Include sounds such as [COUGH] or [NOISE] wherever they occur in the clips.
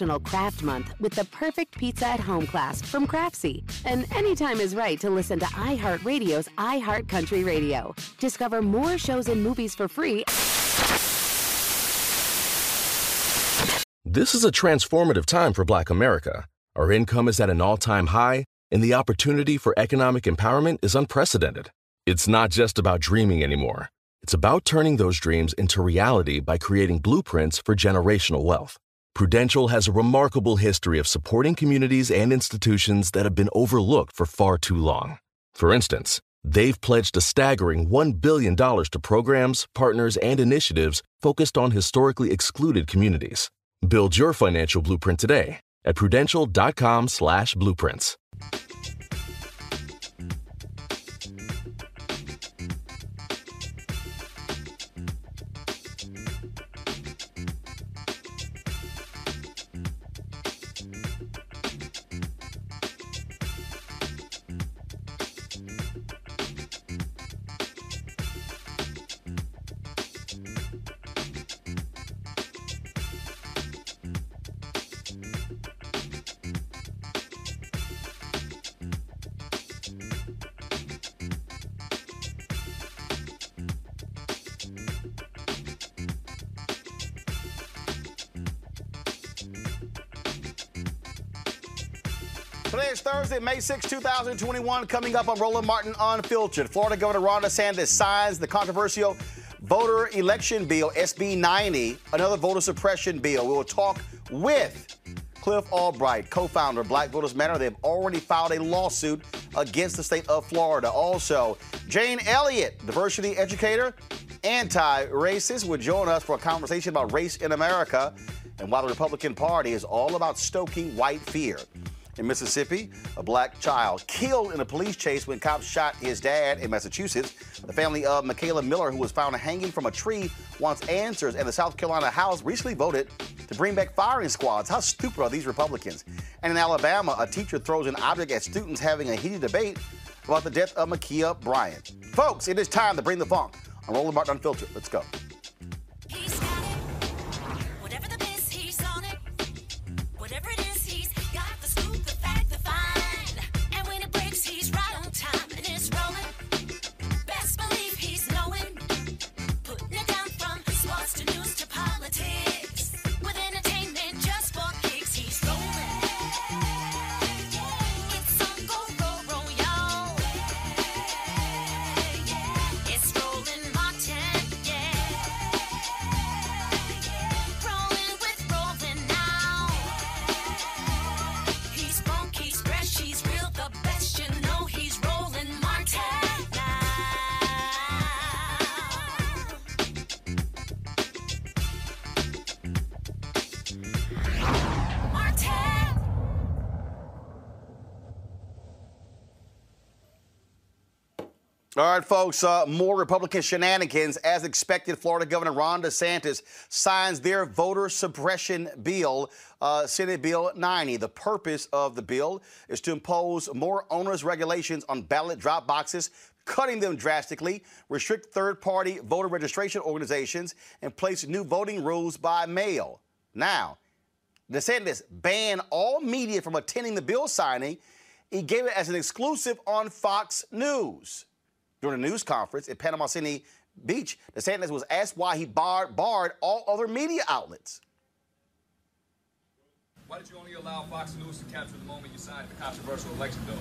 National Craft Month with the perfect pizza at home class from Craftsy. And anytime is right to listen to iHeartRadio's iHeart Country Radio. Discover more shows and movies for free. This is a transformative time for Black America. Our income is at an all time high, and the opportunity for economic empowerment is unprecedented. It's not just about dreaming anymore. It's about turning those dreams into reality by creating blueprints for generational wealth. Prudential has a remarkable history of supporting communities and institutions that have been overlooked for far too long. For instance, they've pledged a staggering $1 billion to programs, partners, and initiatives focused on historically excluded communities. Build your financial blueprint today at prudential.com/blueprints. May 6, 2021. Coming up on Roland Martin Unfiltered. Florida Governor Ron DeSantis signs the controversial voter election bill, SB 90, another voter suppression bill. We will talk with Cliff Albright, co founder of Black Voters Matter. They've already filed a lawsuit against the state of Florida. Also, Jane Elliott, diversity educator, anti racist, will join us for a conversation about race in America and why the Republican Party is all about stoking white fear. In Mississippi, a black child killed in a police chase when cops shot his dad in Massachusetts. The family of Michaela Miller, who was found hanging from a tree, wants answers, and the South Carolina House recently voted to bring back firing squads. How stupid are these Republicans? And in Alabama, a teacher throws an object at students having a heated debate about the death of Ma'Khia Bryant. Folks, it is time to bring the funk on Roland Martin Unfiltered. Let's go. Folks, uh, more Republican shenanigans. As expected, Florida Governor Ron DeSantis signs their voter suppression bill, uh, Senate Bill 90. The purpose of the bill is to impose more onerous regulations on ballot drop boxes, cutting them drastically, restrict third party voter registration organizations, and place new voting rules by mail. Now, DeSantis banned all media from attending the bill signing. He gave it as an exclusive on Fox News. During a news conference at Panama City Beach, DeSantis was asked why he barred, barred all other media outlets. Why did you only allow Fox News to capture the moment you signed the controversial election bill?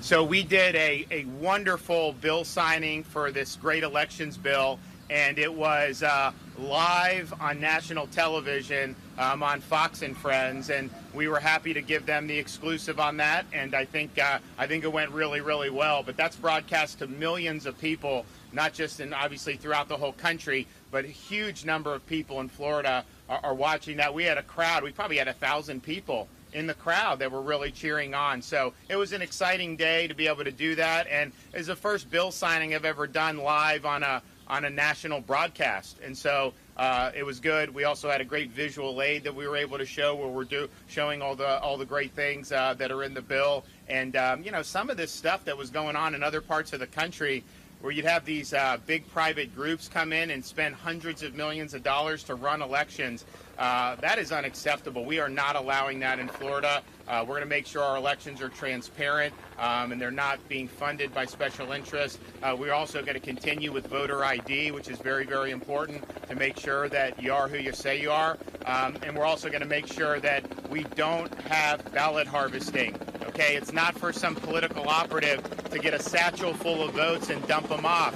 So we did a, a wonderful bill signing for this great elections bill, and it was uh, live on national television um, on Fox and Friends, and we were happy to give them the exclusive on that. And I think uh, I think it went really, really well. But that's broadcast to millions of people, not just in obviously throughout the whole country, but a huge number of people in Florida are, are watching that. We had a crowd. We probably had a thousand people in the crowd that were really cheering on. So it was an exciting day to be able to do that, and it's the first bill signing I've ever done live on a on a national broadcast. And so uh, it was good. We also had a great visual aid that we were able to show where we're do, showing all the all the great things uh, that are in the bill. And um, you know some of this stuff that was going on in other parts of the country, where you'd have these uh, big private groups come in and spend hundreds of millions of dollars to run elections. Uh, that is unacceptable. We are not allowing that in Florida. Uh, we're going to make sure our elections are transparent um, and they're not being funded by special interests. Uh, we're also going to continue with voter ID, which is very, very important to make sure that you are who you say you are. Um, and we're also going to make sure that we don't have ballot harvesting. Okay, it's not for some political operative to get a satchel full of votes and dump them off.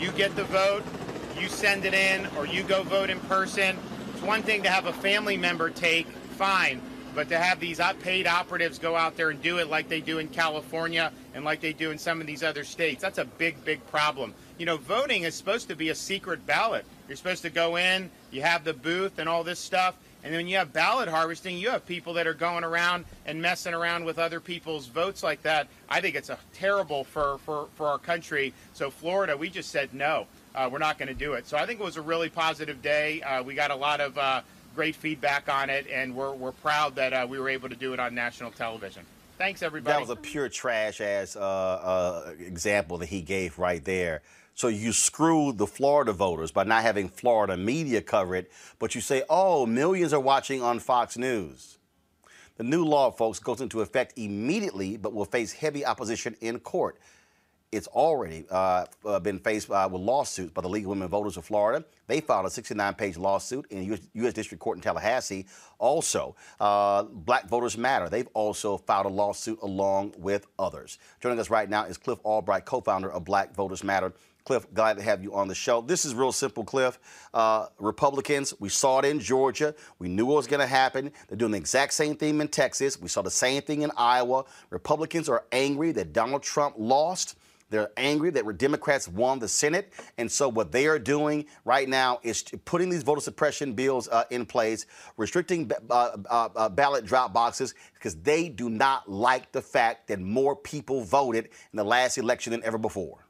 You get the vote, you send it in, or you go vote in person it's one thing to have a family member take, fine, but to have these paid operatives go out there and do it like they do in California and like they do in some of these other states, that's a big, big problem. You know, voting is supposed to be a secret ballot. You're supposed to go in, you have the booth and all this stuff, and then you have ballot harvesting, you have people that are going around and messing around with other people's votes like that. I think it's a terrible for, for, for our country. So Florida, we just said no uh, we're not going to do it. So I think it was a really positive day. Uh, we got a lot of uh, great feedback on it, and we're, we're proud that uh, we were able to do it on national television. Thanks, everybody. That was a pure trash ass uh, uh, example that he gave right there. So you screwed the Florida voters by not having Florida media cover it, but you say, oh, millions are watching on Fox News. The new law, folks, goes into effect immediately, but will face heavy opposition in court. It's already uh, uh, been faced uh, with lawsuits by the League of Women Voters of Florida. They filed a 69-page lawsuit in U.S. U.S. District Court in Tallahassee. Also, uh, Black Voters Matter. They've also filed a lawsuit along with others. Joining us right now is Cliff Albright, co-founder of Black Voters Matter. Cliff, glad to have you on the show. This is real simple, Cliff. Uh, Republicans, we saw it in Georgia. We knew it was going to happen. They're doing the exact same thing in Texas. We saw the same thing in Iowa. Republicans are angry that Donald Trump lost. They're angry that Democrats won the Senate. And so what they are doing right now is putting these voter suppression bills uh, in place, restricting uh, uh, uh, ballot drop boxes because they do not like the fact that more people voted in the last election than ever before.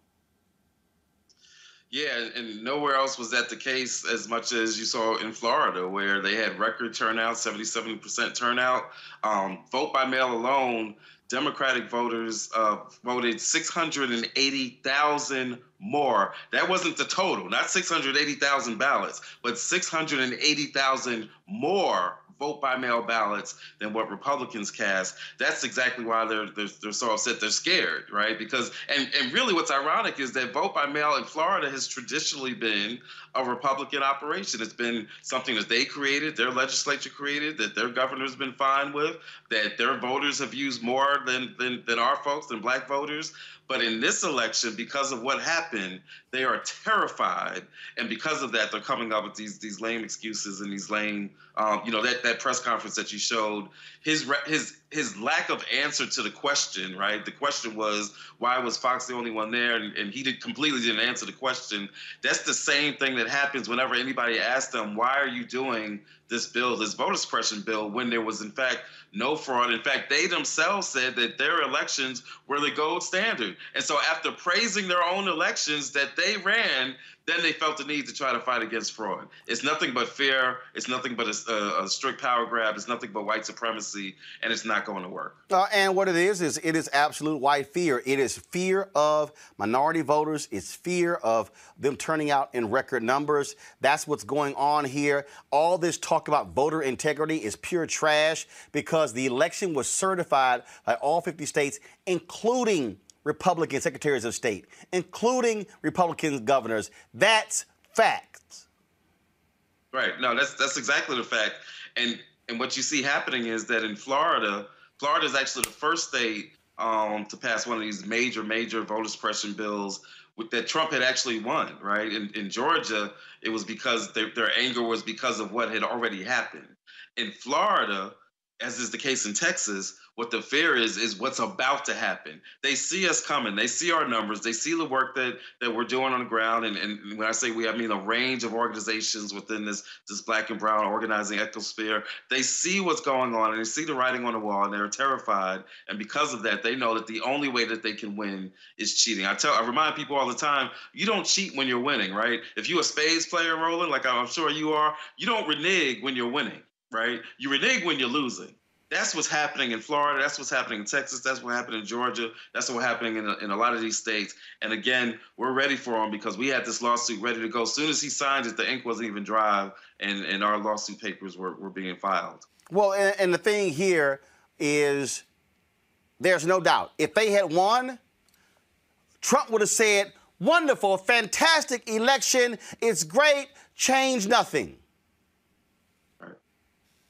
Yeah, and nowhere else was that the case as much as you saw in Florida, where they had record turnout, 77% turnout. Um, vote by mail alone Democratic voters uh, voted 680,000 more. That wasn't the total, not 680,000 ballots, but 680,000 more vote by mail ballots than what Republicans cast. That's exactly why they're, they're, they're so upset. They're scared, right? Because and and really, what's ironic is that vote by mail in Florida has traditionally been a Republican operation. It's been something that they created, their legislature created, that their governor's been fine with, that their voters have used more than than, than our folks, than black voters. But in this election, because of what happened, they are terrified, and because of that, they're coming up with these these lame excuses and these lame, um, you know, that that press conference that you showed. His his his lack of answer to the question, right? The question was why was Fox the only one there, and, and, he did completely didn't answer the question. That's the same thing that happens whenever anybody asks them, "Why are you doing this bill, this voter suppression bill, when there was in fact no fraud. In fact, they themselves said that their elections were the gold standard. And so after praising their own elections that they ran, then they felt the need to try to fight against fraud. It's nothing but fear. It's nothing but a, a, strict power grab. It's nothing but white supremacy, and it's not going to work. Uh, and what it is is it is absolute white fear. It is fear of minority voters. It's fear of them turning out in record numbers. That's what's going on here. All this talk about voter integrity is pure trash because the election was certified by all 50 states, including Republican secretaries of state, including Republican governors. That's facts. Right. No, that's that's exactly the fact. And and what you see happening is that in Florida, Florida is actually the first state um, to pass one of these major, major voter suppression bills with, that Trump had actually won. Right. In, in Georgia, it was because their, their anger was because of what had already happened. In Florida, as is the case in Texas, what the fear is is what's about to happen. They see us coming. They see our numbers. They see the work that that we're doing on the ground. And, and when I say we, I mean a range of organizations within this this black and brown organizing ecosphere. They see what's going on and they see the writing on the wall and they're terrified. And because of that, they know that the only way that they can win is cheating. I tell I remind people all the time, you don't cheat when you're winning, right? If you're a spades player, Roland, like I'm sure you are, you don't renege when you're winning right? You renege when you're losing. That's what's happening in Florida. That's what's happening in Texas. That's what happened in Georgia. That's what's happening in a, in a lot of these states. And again, we're ready for him because we had this lawsuit ready to go. As soon as he signed it, the ink wasn't even dry, and, and our lawsuit papers were, were being filed. Well, and, and the thing here is there's no doubt. If they had won, Trump would have said, wonderful, fantastic election. It's great, change nothing.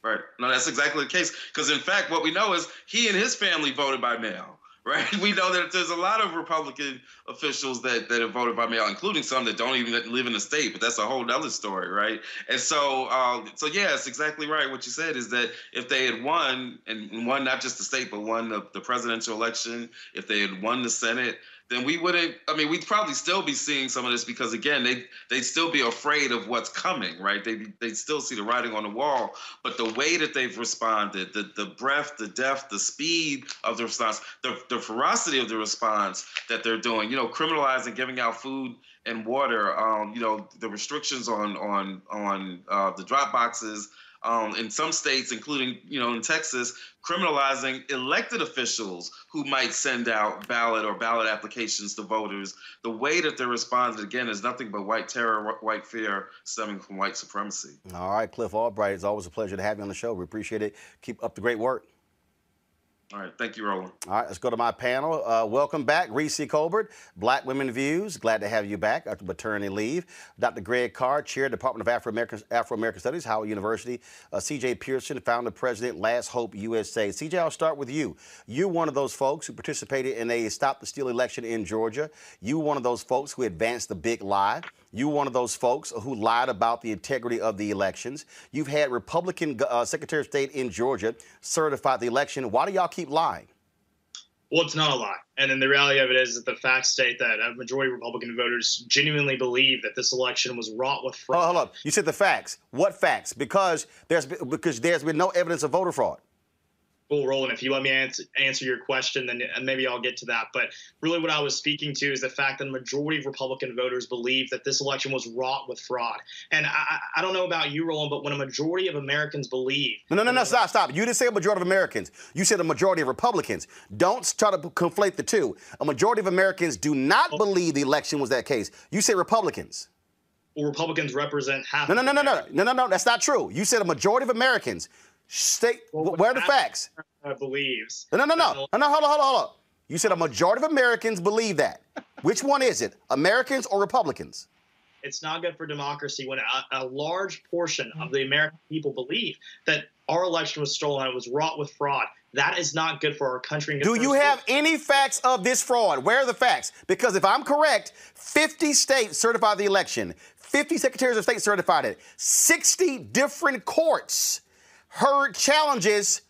Right. No, that's exactly the case. Because in fact, what we know is he and his family voted by mail. [LAUGHS] Right. We know that there's a lot of Republican officials that, that have voted by mail, including some that don't even live in the state. But that's a whole other story, right? And so, uh, so yeah, it's exactly right. What you said is that if they had won and won not just the state, but won the, the presidential election, if they had won the Senate, then we wouldn't. I mean, we'd probably still be seeing some of this because again, they they'd still be afraid of what's coming, right? They they'd still see the writing on the wall. But the way that they've responded, the the breadth, the depth, the speed of the response, the the ferocity of the response that they're doing, you know, criminalizing, giving out food and water, um, you know, the restrictions on on on uh, the drop boxes um, in some states, including you know in Texas, criminalizing elected officials who might send out ballot or ballot applications to voters. The way that they're responding again is nothing but white terror, white fear stemming from white supremacy. All right, Cliff Albright, it's always a pleasure to have you on the show. We appreciate it. Keep up the great work. All right, thank you, Roland. All right, let's go to my panel. Uh, welcome back, Reecie Colbert, Black Women Views. Glad to have you back after maternity leave. Dr. Greg Carr, Chair, Department of Afro-American, Afro-American Studies, Howard University. Uh, C.J. Pearson, Founder, President, Last Hope USA. C.J., I'll start with you. You're one of those folks who participated in a Stop the Steal election in Georgia. You were one of those folks who advanced the big lie. You one of those folks who lied about the integrity of the elections. You've had Republican uh, Secretary of State in Georgia certify the election. Why do y'all keep lying? Well, it's not a lie. And then the reality of it is that the facts state that a majority of Republican voters genuinely believe that this election was wrought with fraud. Oh, hold up. You said the facts. What facts? Because there's been, because there's been no evidence of voter fraud. Well, Roland, if you let me answer, answer your question, then uh, maybe I'll get to that. But really, what I was speaking to is the fact that the majority of Republican voters believe that this election was wrought with fraud. And I, I don't know about you, Roland, but when a majority of Americans believe. No, no, no, no, stop, stop. You didn't say a majority of Americans. You said a majority of Republicans. Don't try to conflate the two. A majority of Americans do not oh. believe the election was that case. You say Republicans. Well, Republicans represent half. No, no, no, no, no, no, no, no. That's not true. You said a majority of Americans. State. Well, where are the facts? Believes. No, no, no, no, no. Hold on, hold on, hold on. You said a majority of Americans believe that. Which one is it? Americans or Republicans? It's not good for democracy when a, a large portion of hmm. the American people believe that our election was stolen and it was wrought with fraud. That is not good for our country. Do you have any facts of this fraud? Where are the facts? Because if I'm correct, 50 states certified the election, 50 secretaries of state certified it, 60 different courts heard challenges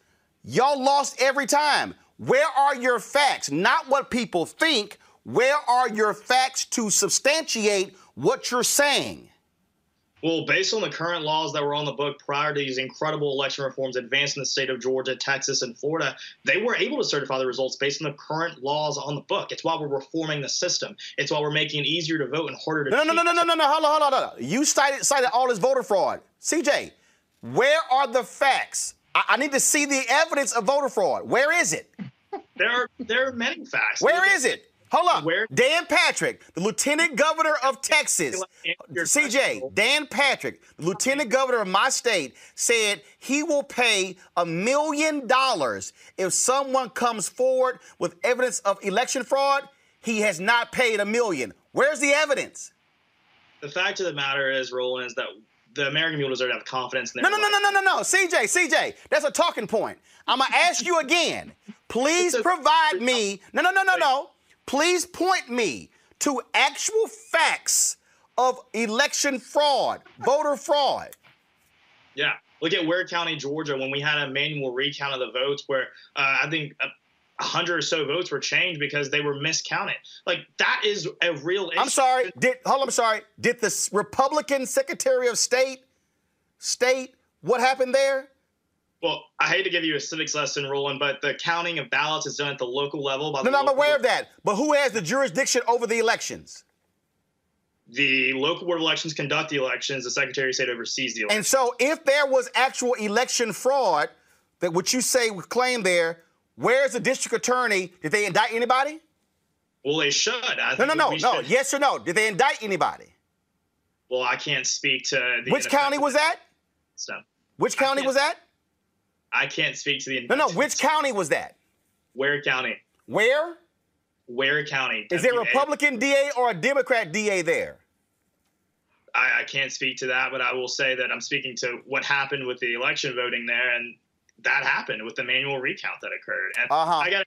Y'all lost every time. Where are your facts? Not what people think. Where are your facts to substantiate what you're saying? Well, based on the current laws that were on the book prior to these incredible election reforms advanced in the state of Georgia, Texas, and Florida, they were able to certify the results based on the current laws on the book. It's why we're reforming the system. It's why we're making it easier to vote and harder to. No, no, no, no, no, no, no. Hold on, hold on, hold on. You cited cited all this voter fraud. CJ, where are the facts? I, I need to see the evidence of voter fraud. Where is it? There are there are many facts. Where is it? Hold on. Where? Dan Patrick, the Lieutenant Governor of Texas. Uh, CJ, Dan Patrick, the Lieutenant Governor of my state, said he will pay a million dollars if someone comes forward with evidence of election fraud. He has not paid a million. Where's the evidence? The fact of the matter is, Roland, is that the American people deserve to have confidence in their No, no, no, no, no, no, no. CJ, CJ, that's a talking point. I'm to ask you again. [LAUGHS] Please provide me. [LAUGHS] No, no, no, no, no. Please point me to actual facts of election fraud, voter fraud. Yeah. Look at Ware County, Georgia, when we had a manual recount of the votes where uh, I think a hundred or so votes were changed because they were miscounted. Like that is a real issue. I'm sorry. Did hold on, I'm sorry. Did the Republican Secretary of State state what happened there? Well, I hate to give you a civics lesson, Roland, but the counting of ballots is done at the local level. By no, no, I'm aware board. of that. But who has the jurisdiction over the elections? The local board of elections conduct the elections. The Secretary of State oversees the elections. And so, if there was actual election fraud, that what you say was claimed there, where's the district attorney? Did they indict anybody? Well, they should. I no, no, no, no. Should. Yes or no? Did they indict anybody? Well, I can't speak to. Which county was that? So. Which county was that? I can't speak to the. No, no. Which county was that? Ware County. Where? Ware County. Is there a Republican DA or a Democrat DA there? I, I, can't speak to that, but I will say that I'm speaking to what happened with the election voting there, and that happened with the manual recount that occurred. And uh-huh. I got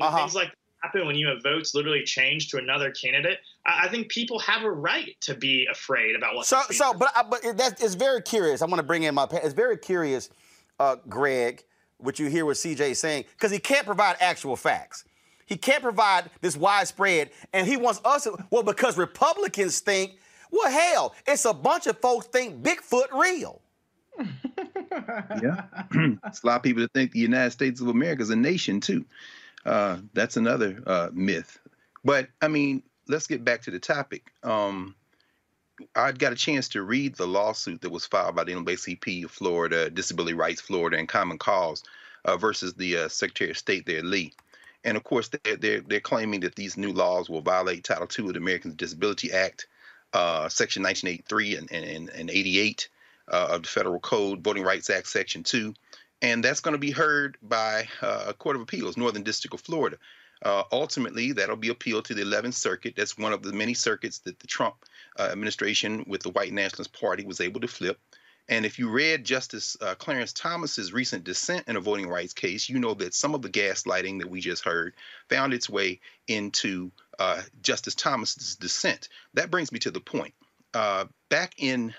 uh-huh. things like happen when you have votes literally change to another candidate. I, I think people have a right to be afraid about what. So, so, but but that is very curious. I want to bring in my. It's very curious uh, Greg, what you hear what CJ saying, because he can't provide actual facts. He can't provide this widespread, and he wants us. To, well, because Republicans think, well, hell, it's a bunch of folks think Bigfoot real. [LAUGHS] yeah, [CLEARS THROAT] it's a lot of people that think the United States of America is a nation too. Uh, that's another uh, myth. But I mean, let's get back to the topic. Um, I got a chance to read the lawsuit that was filed by the NAACP of Florida, Disability Rights Florida, and Common Cause uh, versus the uh, Secretary of State there, Lee. And of course, they're, they're, they're, claiming that these new laws will violate Title II of the Americans with Disability Act, uh, Section 1983 and, and, and 88 uh, of the Federal Code, Voting Rights Act, Section 2. And that's going to be heard by uh, a Court of Appeals, Northern District of Florida. Uh, ultimately, that'll be appealed to the 11th Circuit. That's one of the many circuits that the Trump uh, administration with the White Nationalist Party was able to flip. And if you read Justice uh, Clarence Thomas's recent dissent in a voting rights case, you know that some of the gaslighting that we just heard found its way into uh, Justice Thomas's dissent. That brings me to the point. Uh, back in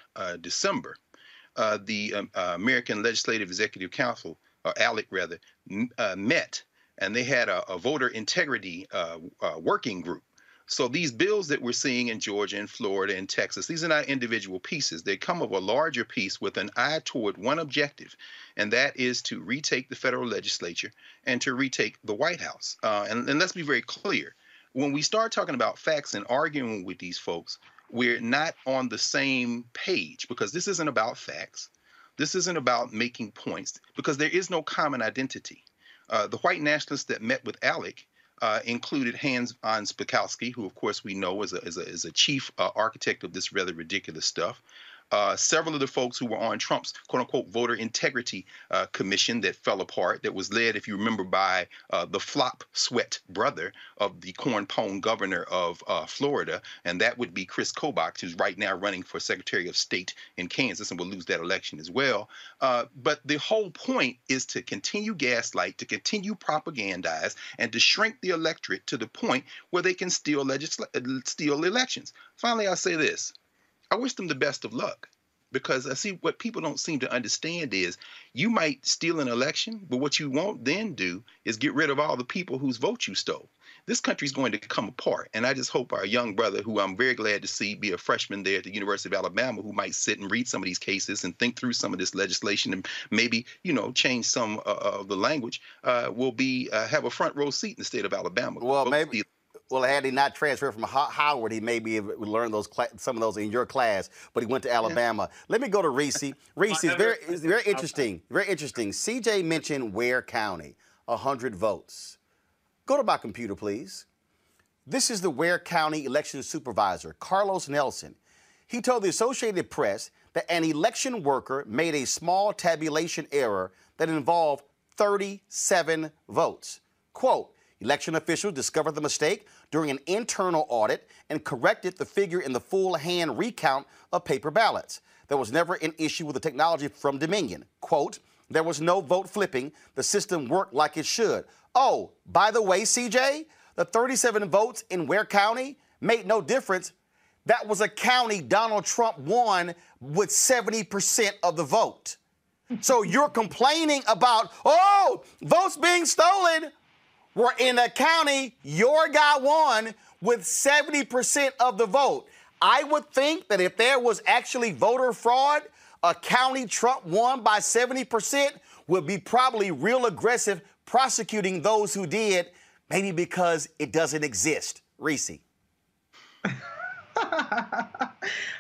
uh, the um, American Legislative Executive Council, or ALEC rather, m- met and they had a, a voter integrity uh, uh, working group. So these bills that we're seeing in Georgia and Florida and Texas, these are not individual pieces. They come of a larger piece with an eye toward one objective, and that is to retake the federal legislature and to retake the White House. Uh, and, and let's be very clear. When we start talking about facts and arguing with these folks, we're not on the same page because this isn't about facts. This isn't about making points because there is no common identity. Uh, the white nationalists that met with ALEC uh, included Hans von Spakovsky, who, of course, we know is a, is a, is a chief uh, architect of this rather ridiculous stuff uh, several of the folks who were on Trump's quote unquote voter integrity uh, commission that fell apart, that was led, if you remember, by uh, the flop sweat brother of the corn pone governor of uh, Florida, and that would be Chris Kobach, who's right now running for Secretary of State in Kansas and will lose that election as well. Uh, but the whole point is to continue gaslight, to continue propagandize, and to shrink the electorate to the point where they can steal, legisl- steal elections. Finally, I'll say this. I wish them the best of luck. because I see what people don't seem to understand is you might steal an election, but what you won't then do is get rid of all the people whose vote you stole. This country's going to come apart. And I just hope our young brother, who I'm very glad to see be a freshman there at the University of Alabama, who might sit and read some of these cases and think through some of this legislation and maybe, you know, change some uh, of the language, uh, will be uh, have a front row seat in the state of Alabama. Well, maybe well, had he not transferred from Howard, he maybe learned those some of those in your class. But he went to Alabama. Yeah. Let me go to Reese. Reese is very, very interesting. Very interesting. CJ mentioned Ware County, hundred votes. Go to my computer, please. This is the Ware County election supervisor, Carlos Nelson. He told the Associated Press that an election worker made a small tabulation error that involved 37 votes. Quote, Election officials discovered the mistake during an internal audit and corrected the figure in the full hand recount of paper ballots. There was never an issue with the technology from Dominion. Quote, there was no vote flipping. The system worked like it should. Oh, by the way, CJ, the 37 votes in Ware County made no difference. That was a county Donald Trump won with 70% of the vote. So you're complaining about, oh, votes being stolen were in a county your guy won with 70% of the vote. I would think that if there was actually voter fraud, a county Trump won by 70% would be probably real aggressive prosecuting those who did, maybe because it doesn't exist. Reese. [LAUGHS]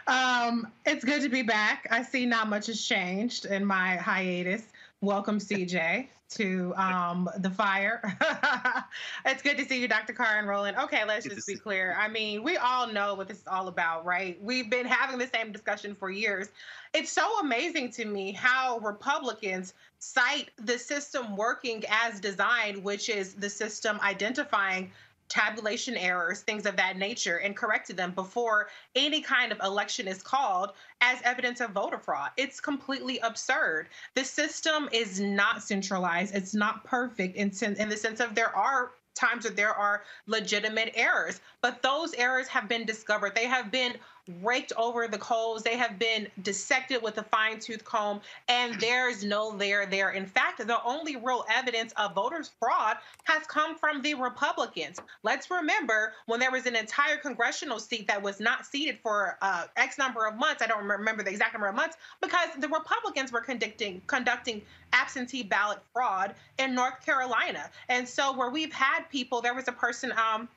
um, it's good to be back. I see not much has changed in my hiatus. Welcome, CJ to um, the fire. [LAUGHS] it's good to see you, Dr. Carr and Roland. Okay, let's good just be clear. I mean, we all know what this is all about, right? We've been having the same discussion for years. It's so amazing to me how Republicans cite the system working as designed, which is the system identifying tabulation errors, things of that nature, and corrected them before any kind of election is called as evidence of voter fraud. It's completely absurd. The system is not centralized, it's not perfect in, in the sense of there are times that there are legitimate errors, but those errors have been discovered. They have been raked over the coals. They have been dissected with a fine tooth comb, and there's no there there. In fact, the only real evidence of voters' fraud has come from the Republicans. Let's remember when there was an entire congressional seat that was not seated for uh, X number of months. I don't remember the exact number of months because the Republicans were conducting conducting absentee ballot fraud in North Carolina. And so where we've had people, there was a person um,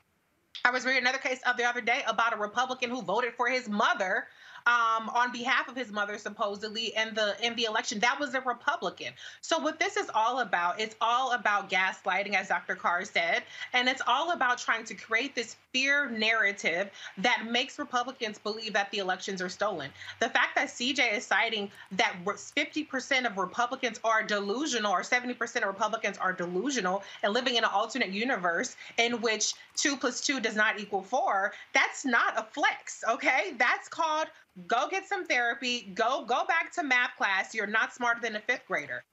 I was reading another case of the other day about a Republican who voted for his mother um, on behalf of his mother, supposedly in the in the election. That was a Republican. So what this is all about, it's all about gaslighting, as Dr. Carr said, and it's all about trying to create this fear narrative that makes Republicans believe that the elections are stolen. The fact that CJ is citing that 50% of Republicans are delusional or 70% of Republicans are delusional and living in an alternate universe in which two plus two does not equal four, that's not a flex, okay? That's called go get some therapy, go go back to math class. You're not smarter than a fifth grader.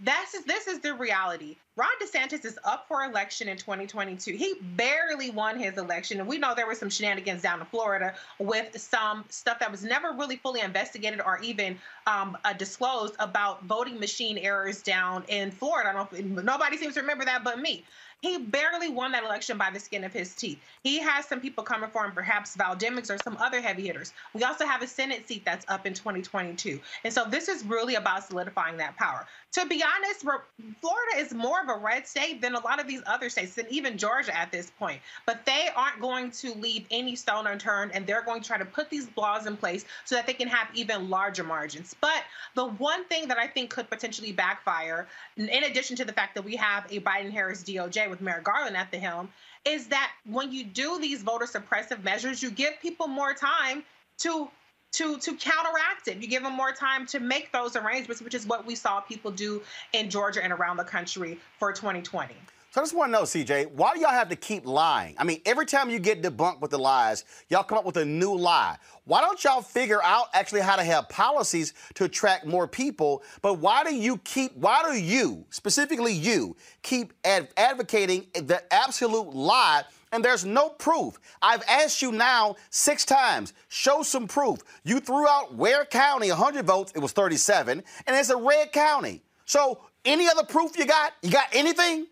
This is this is the reality. Ron DeSantis is up for election in 2022. He barely won his election, and we know there were some shenanigans down in Florida with some stuff that was never really fully investigated or even um, uh, disclosed about voting machine errors down in Florida. I don't nobody seems to remember that but me. He barely won that election by the skin of his teeth. He has some people coming for him, perhaps Val Demings or some other heavy hitters. We also have a Senate seat that's up in 2022. And so this is really about solidifying that power. To be honest, Florida is more of a red state than a lot of these other states, and even Georgia at this point. But they aren't going to leave any stone unturned, and they're going to try to put these laws in place so that they can have even larger margins. But the one thing that I think could potentially backfire, in addition to the fact that we have a Biden Harris DOJ with Merrick Garland at the helm, is that when you do these voter suppressive measures, you give people more time to to to counteract it. You give them more time to make those arrangements, which is what we saw people do in Georgia and around the country for 2020. So I just want to know, CJ, why do y'all have to keep lying? I mean, every time you get debunked with the lies, y'all come up with a new lie. Why don't y'all figure out actually how to have policies to attract more people? But why do you keep, why do you, specifically you, keep ad- advocating the absolute lie and there's no proof. I've asked you now six times, show some proof. You threw out Ware County 100 votes, it was 37, and it's a red county. So, any other proof you got? You got anything?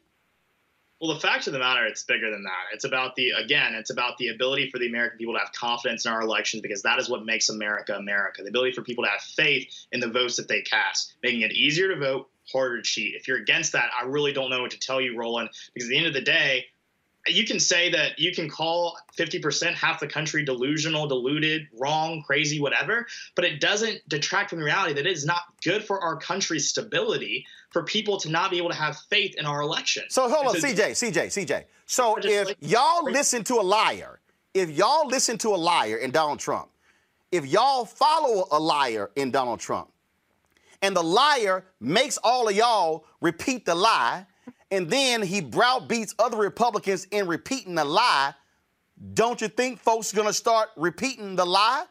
Well, the fact of the matter, it's bigger than that. It's about the, again, it's about the ability for the American people to have confidence in our elections because that is what makes America America. The ability for people to have faith in the votes that they cast, making it easier to vote, harder to cheat. If you're against that, I really don't know what to tell you, Roland, because at the end of the day, you can say that you can call 50% half the country delusional, deluded, wrong, crazy, whatever, but it doesn't detract from the reality that it is not good for our country's stability for people to not be able to have faith in our election. So hold on, CJ, CJ, CJ. So if y'all listen to a liar, if y'all listen to a liar in Donald Trump, if y'all follow a liar in Donald Trump, and the liar makes all of y'all repeat the lie, and then he browbeats other Republicans in repeating the lie, don't you think folks are going to start repeating the lie?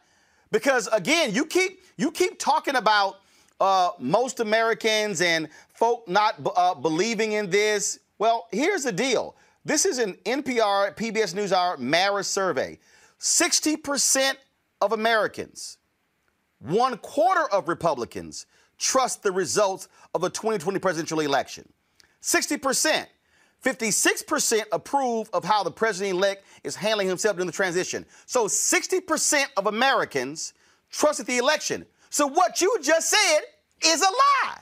Because again, you keep you keep talking about uh, most Americans and folk not uh, believing in this. Well, here's the deal. This is an NPR PBS NewsHour Marist survey. 60% of Americans, one quarter of Republicans trust the results of the 2020 presidential election. 60%. 56% approve of how the president elect is handling himself during the transition. So 60% of Americans trusted the election. So what you just said is a lie.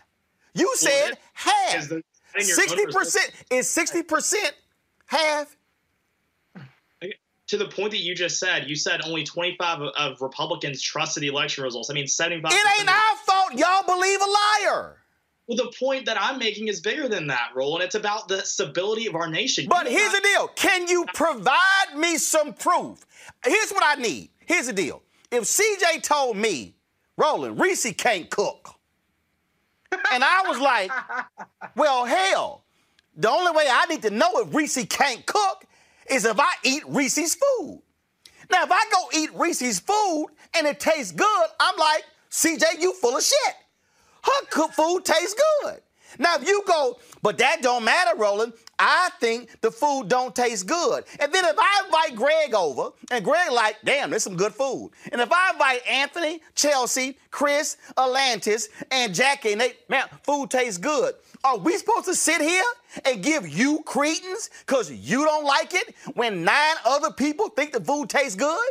You said half. 60% is 60% half. To the point that you just said, you said only 25 of Republicans trusted the election results. I mean, 75. It ain't our fault. Y'all believe a liar. Well, the point that I'm making is bigger than that, Roland. It's about the stability of our nation. But you here's the deal. Can you provide me some proof? Here's what I need. Here's the deal. If CJ told me, Roland, Reese can't cook, and I was like, well, hell, the only way I need to know if Reese can't cook is if I eat Reese's food. Now, if I go eat Reese's food and it tastes good, I'm like, CJ, you full of shit. Her food tastes good. Now, if you go, but that don't matter, Roland. I think the food don't taste good. And then if I invite Greg over, and Greg like, damn, there's some good food. And if I invite Anthony, Chelsea, Chris, Atlantis, and Jackie, and they, man, food tastes good. Are we supposed to sit here and give you credence because you don't like it when nine other people think the food tastes good?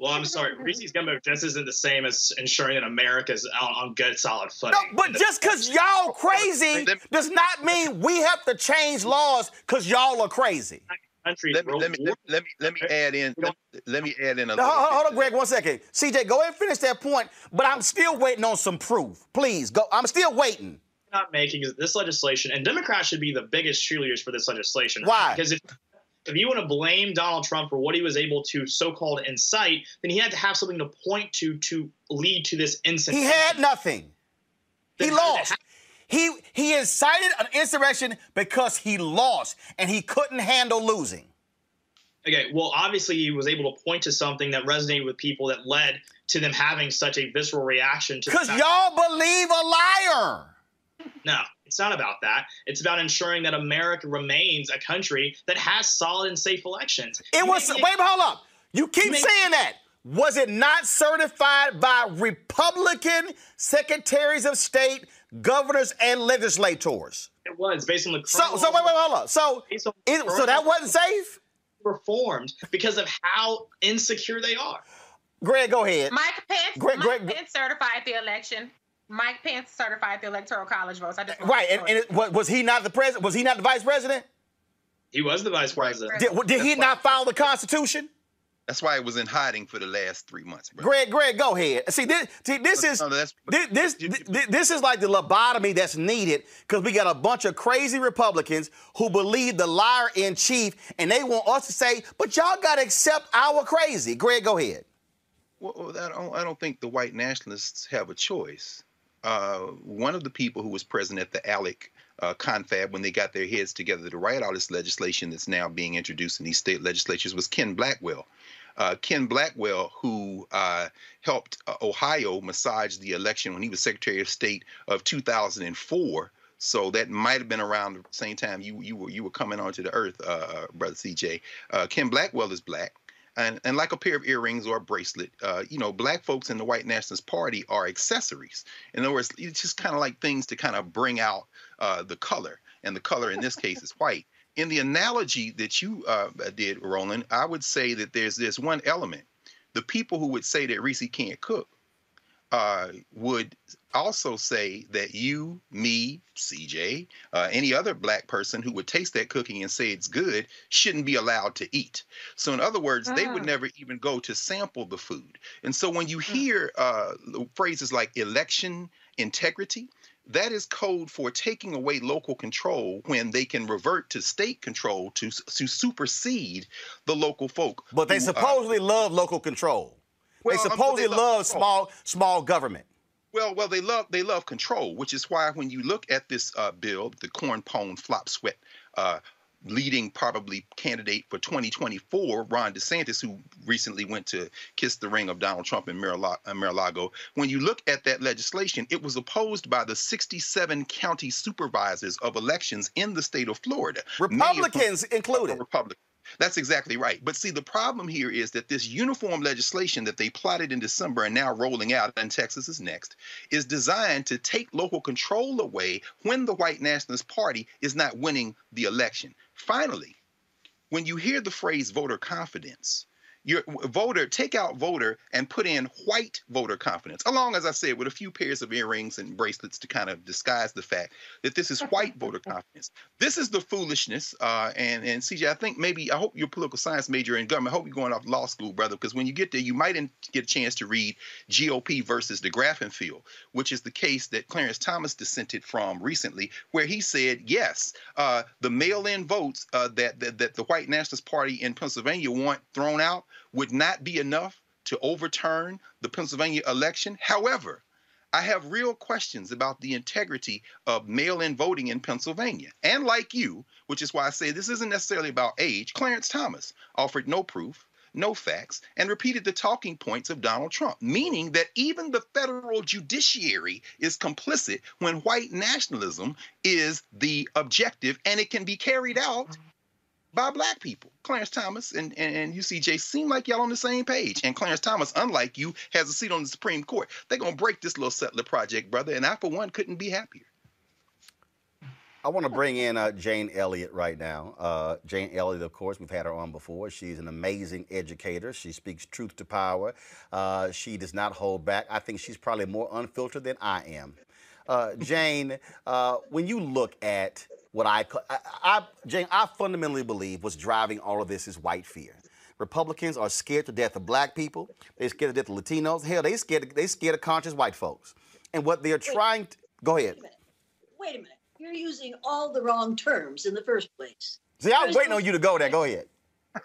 Well, I'm sorry. Reese's gumbo just isn't the same as ensuring that America's on, on good, solid footing. No, but just because y'all crazy does not mean we have to change laws because y'all are crazy. Country let, me, let, me, let, me, let me add in let, let me add in a no, hold, hold on, Greg, one second. CJ, go ahead and finish that point, but I'm still waiting on some proof. Please go. I'm still waiting. Not making this legislation, and Democrats should be the biggest cheerleaders for this legislation. Why? Because if if you want to blame Donald Trump for what he was able to so-called incite, then he had to have something to point to to lead to this incident. He had nothing. Then he lost. He he incited an insurrection because he lost and he couldn't handle losing. Okay, well, obviously he was able to point to something that resonated with people that led to them having such a visceral reaction to. Because y'all believe a liar. No, it's not about that. It's about ensuring that America remains a country that has solid and safe elections. It you was. Wait, hold up. You keep you saying that. Was it not certified by Republican secretaries of state, governors, and legislators? It was based on the. So, so wait, wait, hold up. So, it, so that wasn't safe. Reformed because of how insecure they are. Greg, go ahead. Mike Pence. Greg, Mike Greg, Pence certified the election. Mike Pence certified the electoral college votes. I just right, and, and it, was he not the president? Was he not the vice president? He was the vice president. Did, did he not follow the Constitution? That's why it was in hiding for the last three months. Bro. Greg, Greg, go ahead. See, this, see, this is no, this, this, this, this is like the lobotomy that's needed because we got a bunch of crazy Republicans who believe the liar in chief, and they want us to say, "But y'all got to accept our crazy." Greg, go ahead. Well, I don't, I don't think the white nationalists have a choice uh, one of the people who was present at the ALEC uh, confab when they got their heads together to write all this legislation that's now being introduced in these state legislatures was Ken Blackwell. Uh, Ken Blackwell, who uh, helped uh, Ohio massage the election when he was Secretary of State of 2004 So that might have been around the same time you you were you were coming onto the earth, brother CJ. Uh, Ken Blackwell is black. And, and like a pair of earrings or a bracelet, uh, you know, black folks in the white nationalist party are accessories. In other words, it's just kind of like things to kind of bring out uh, the color, and the color in this case is white. In the analogy that you uh, did, Roland, I would say that there's this one element. The people who would say that Reese can't cook uh, would also say that you, me, CJ, uh, any other black person who would taste that cooking and say it's good shouldn't be allowed to eat. So, in other words, they would ah. never even go to sample the food. And so, when you mm. hear uh, phrases like election integrity, that is code for taking away local control when they can revert to state control to, to supersede the local folk. But they who, supposedly uh, love local control. Well, they supposedly um, they love, love small small government. Well, well, they love they love control, which is why when you look at this uh, bill, the corn pone flop sweat uh, leading probably candidate for 2024, Ron DeSantis, who recently went to kiss the ring of Donald Trump in Mar-a-Lago. When you look at that legislation, it was opposed by the 67 county supervisors of elections in the state of Florida. Republicans included. Republicans. That's exactly right. But see, the problem here is that this uniform legislation that they plotted in December and now rolling out, and Texas is next, is designed to take local control away when the white nationalist party is not winning the election. Finally, when you hear the phrase voter confidence, your voter take out voter and put in white voter confidence along as i said with a few pairs of earrings and bracelets to kind of disguise the fact that this is white [LAUGHS] voter confidence. This is the foolishness uh, and and cj i think maybe i hope you're a political science major in government. I hope you're going off law school brother because when you get there you might get a chance to read gop versus DeGraffenfeld field which is the case that clarence thomas dissented from recently where he said yes uh, the mail-in votes uh, that, that that the white nationalist party in pennsylvania want thrown out would not be enough to overturn the Pennsylvania election. However, I have real questions about the integrity of mail in voting in Pennsylvania. And like you, which is why I say this isn't necessarily about age, Clarence Thomas offered no proof, no facts, and repeated the talking points of Donald Trump, meaning that even the federal judiciary is complicit when white nationalism is the objective and it can be carried out by black people. Clarence Thomas and, and, and UCJ seem like y'all on the same page. And Clarence Thomas, unlike you, has a seat on the Supreme Court. They're going to break this little settler project, brother. And I, for one, couldn't be happier. I want to bring in uh, Jane Elliott right now. Uh, Jane Elliott, of course, we've had her on before. She's an amazing educator. She speaks truth to power. Uh, she does not hold back. I think she's probably more unfiltered than I am. Uh, Jane, uh, when you look at what I, I, I, Jane, I fundamentally believe what's driving all of this is white fear. Republicans are scared to death of black people. They're scared to death of Latinos. Hell, they scared. They scared of conscious white folks. And what they're Wait, trying to go ahead. Wait a, Wait a minute. You're using all the wrong terms in the first place. See, I was waiting no, on you to go there. Go ahead.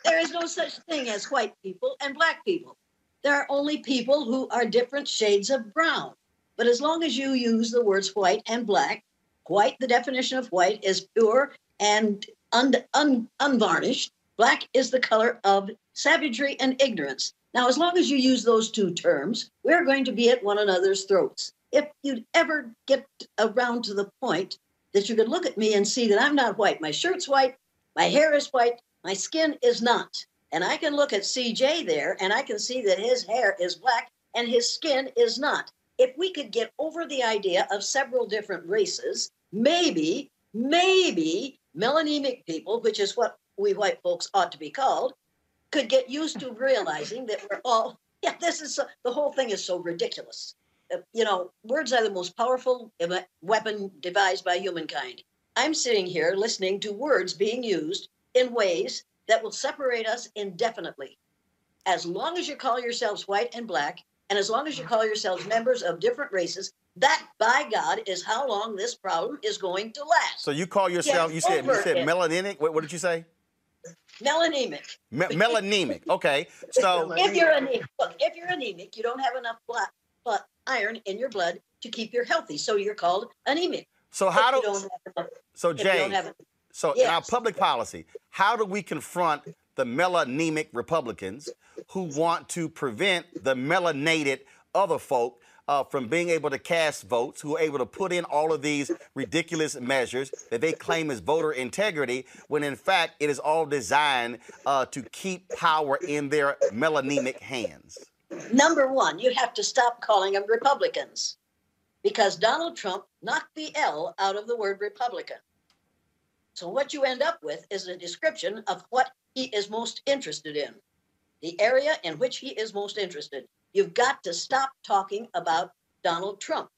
There is no such thing as white people and black people. There are only people who are different shades of brown. But as long as you use the words white and black, White, the definition of white is pure and un, un, unvarnished. Black is the color of savagery and ignorance. Now, as long as you use those two terms, we're going to be at one another's throats. If you'd ever get around to the point that you could look at me and see that I'm not white, my shirt's white, my hair is white, my skin is not. And I can look at CJ there and I can see that his hair is black and his skin is not if we could get over the idea of several different races, maybe, maybe melanemic people, which is what we white folks ought to be called, could get used to realizing that we're all, [LAUGHS] yeah, this is so, the whole thing is so ridiculous. Uh, you know, words are the most powerful weapon devised by humankind. I'm sitting here listening to words being used in ways that will separate us indefinitely. As long as you call yourselves white and black, and as long as you call yourselves members of different races, that by God is how long this problem is going to last. So you call yourself, you said you said melanemic. What, what, did you say? Melanemic. Me- melanemic. Okay. So if you're anemic, look, if you're anemic, you don't have enough blood, blood iron in your blood to keep you healthy. So you're called anemic. So how do enough, so James? So yes. in our public policy, how do we confront the melanemic Republicans who want to prevent the melanated other folk uh, from being able to cast votes, who are able to put in all of these ridiculous measures that they claim is voter integrity, when in fact it is all designed uh, to keep power in their melanemic hands? Number one, you have to stop calling them Republicans because Donald Trump knocked the L out of the word Republican. So what you end up with is a description of what he is most interested in, the area in which he is most interested. You've got to stop talking about Donald Trump.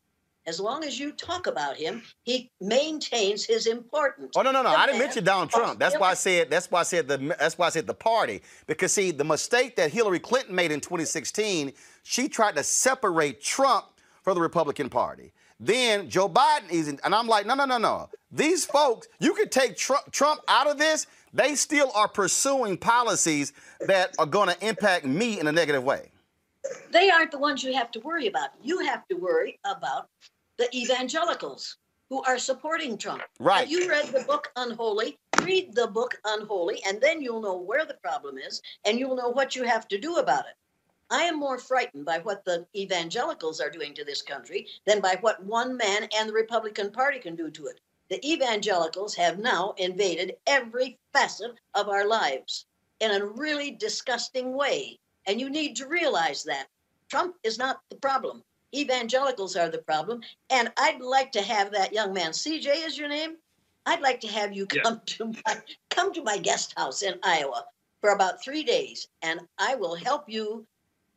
As long as you talk about him, he maintains his importance. Oh no, no, no! The I didn't mention Donald oh, Trump. That's why I said. That's why I said the. That's why I said the party. Because see, the mistake that Hillary Clinton made in 2016, she tried to separate Trump from the Republican Party. Then Joe Biden is, in, and I'm like, no, no, no, no. These folks, you could take Trump, Trump out of this. They still are pursuing policies that are going to impact me in a negative way. They aren't the ones you have to worry about. You have to worry about the evangelicals who are supporting Trump. Right. Have you read the book Unholy? Read the book Unholy, and then you'll know where the problem is, and you'll know what you have to do about it. I am more frightened by what the evangelicals are doing to this country than by what one man and the Republican Party can do to it. The evangelicals have now invaded every facet of our lives in a really disgusting way. And you need to realize that. Trump is not the problem. Evangelicals are the problem. And I'd like to have that young man, CJ is your name? I'd like to have you come to my come to my guest house in Iowa for about three days, and I will help you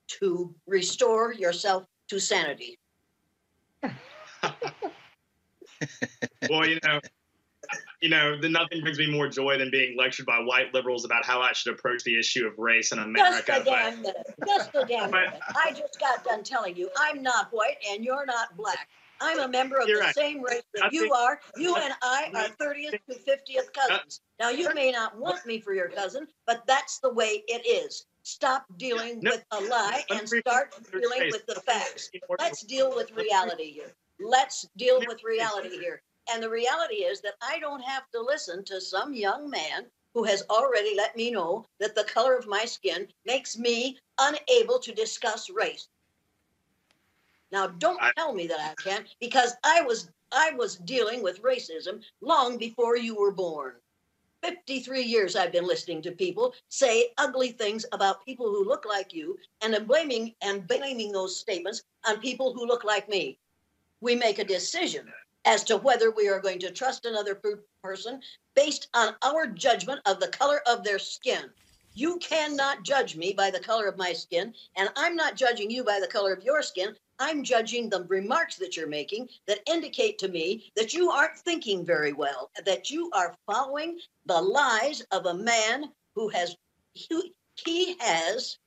to restore yourself to sanity. [LAUGHS] well, you know, you know, the, nothing brings me more joy than being lectured by white liberals about how I should approach the issue of race in America. Just a damn minute. Just a damn minute. I just got done telling you I'm not white and you're not black. I'm a member of You're the right. same race that I you think- are. You and I are 30th to 50th cousins. Uh, now, you may not want me for your cousin, but that's the way it is. Stop dealing No. with a lie and start dealing with the facts. Let's deal with reality here. Let's deal with reality here. And the reality is that I don't have to listen to some young man who has already let me know that the color of my skin makes me unable to discuss race. Now, don't tell me that I can't, because I was I was dealing with racism long before you were born. 53 years I've been listening to people say ugly things about people who look like you and I'm blaming and blaming those statements on people who look like me. We make a decision as to whether we are going to trust another person based on our judgment of the color of their skin. You cannot judge me by the color of my skin, and I'm not judging you by the color of your skin. I'm judging the remarks that you're making that indicate to me that you aren't thinking very well, that you are following the lies of a man who has he, has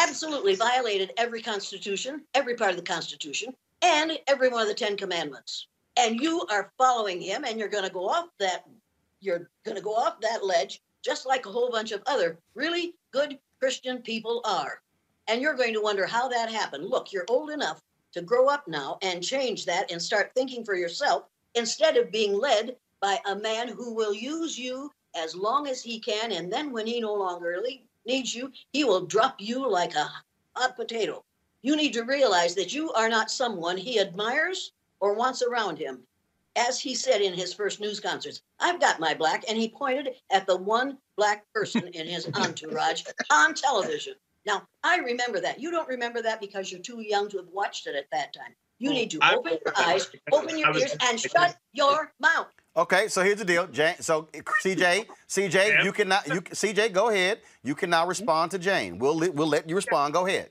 absolutely violated every constitution, every part of the constitution, and every one of the 10 commandments. And you are following him and you're going to go off that you're going to go off that ledge just like a whole bunch of other really good Christian people are. And you're going to wonder how that happened. Look, you're old enough to grow up now and change that and start thinking for yourself instead of being led by a man who will use you as long as he can. And then when he no longer needs you, he will drop you like a hot potato. You need to realize that you are not someone he admires or wants around him. As he said in his first news concerts, I've got my black, and he pointed at the one black person in his [LAUGHS] entourage on television. Now, I remember that. You don't remember that because you're too young to have watched it at that time. You need to open your eyes, open your ears, and shut your mouth. Okay, so here's the deal, Jane. So CJ, CJ, you cannot. You CJ, go ahead. You can now respond to Jane. We'll we'll let you respond. Go ahead.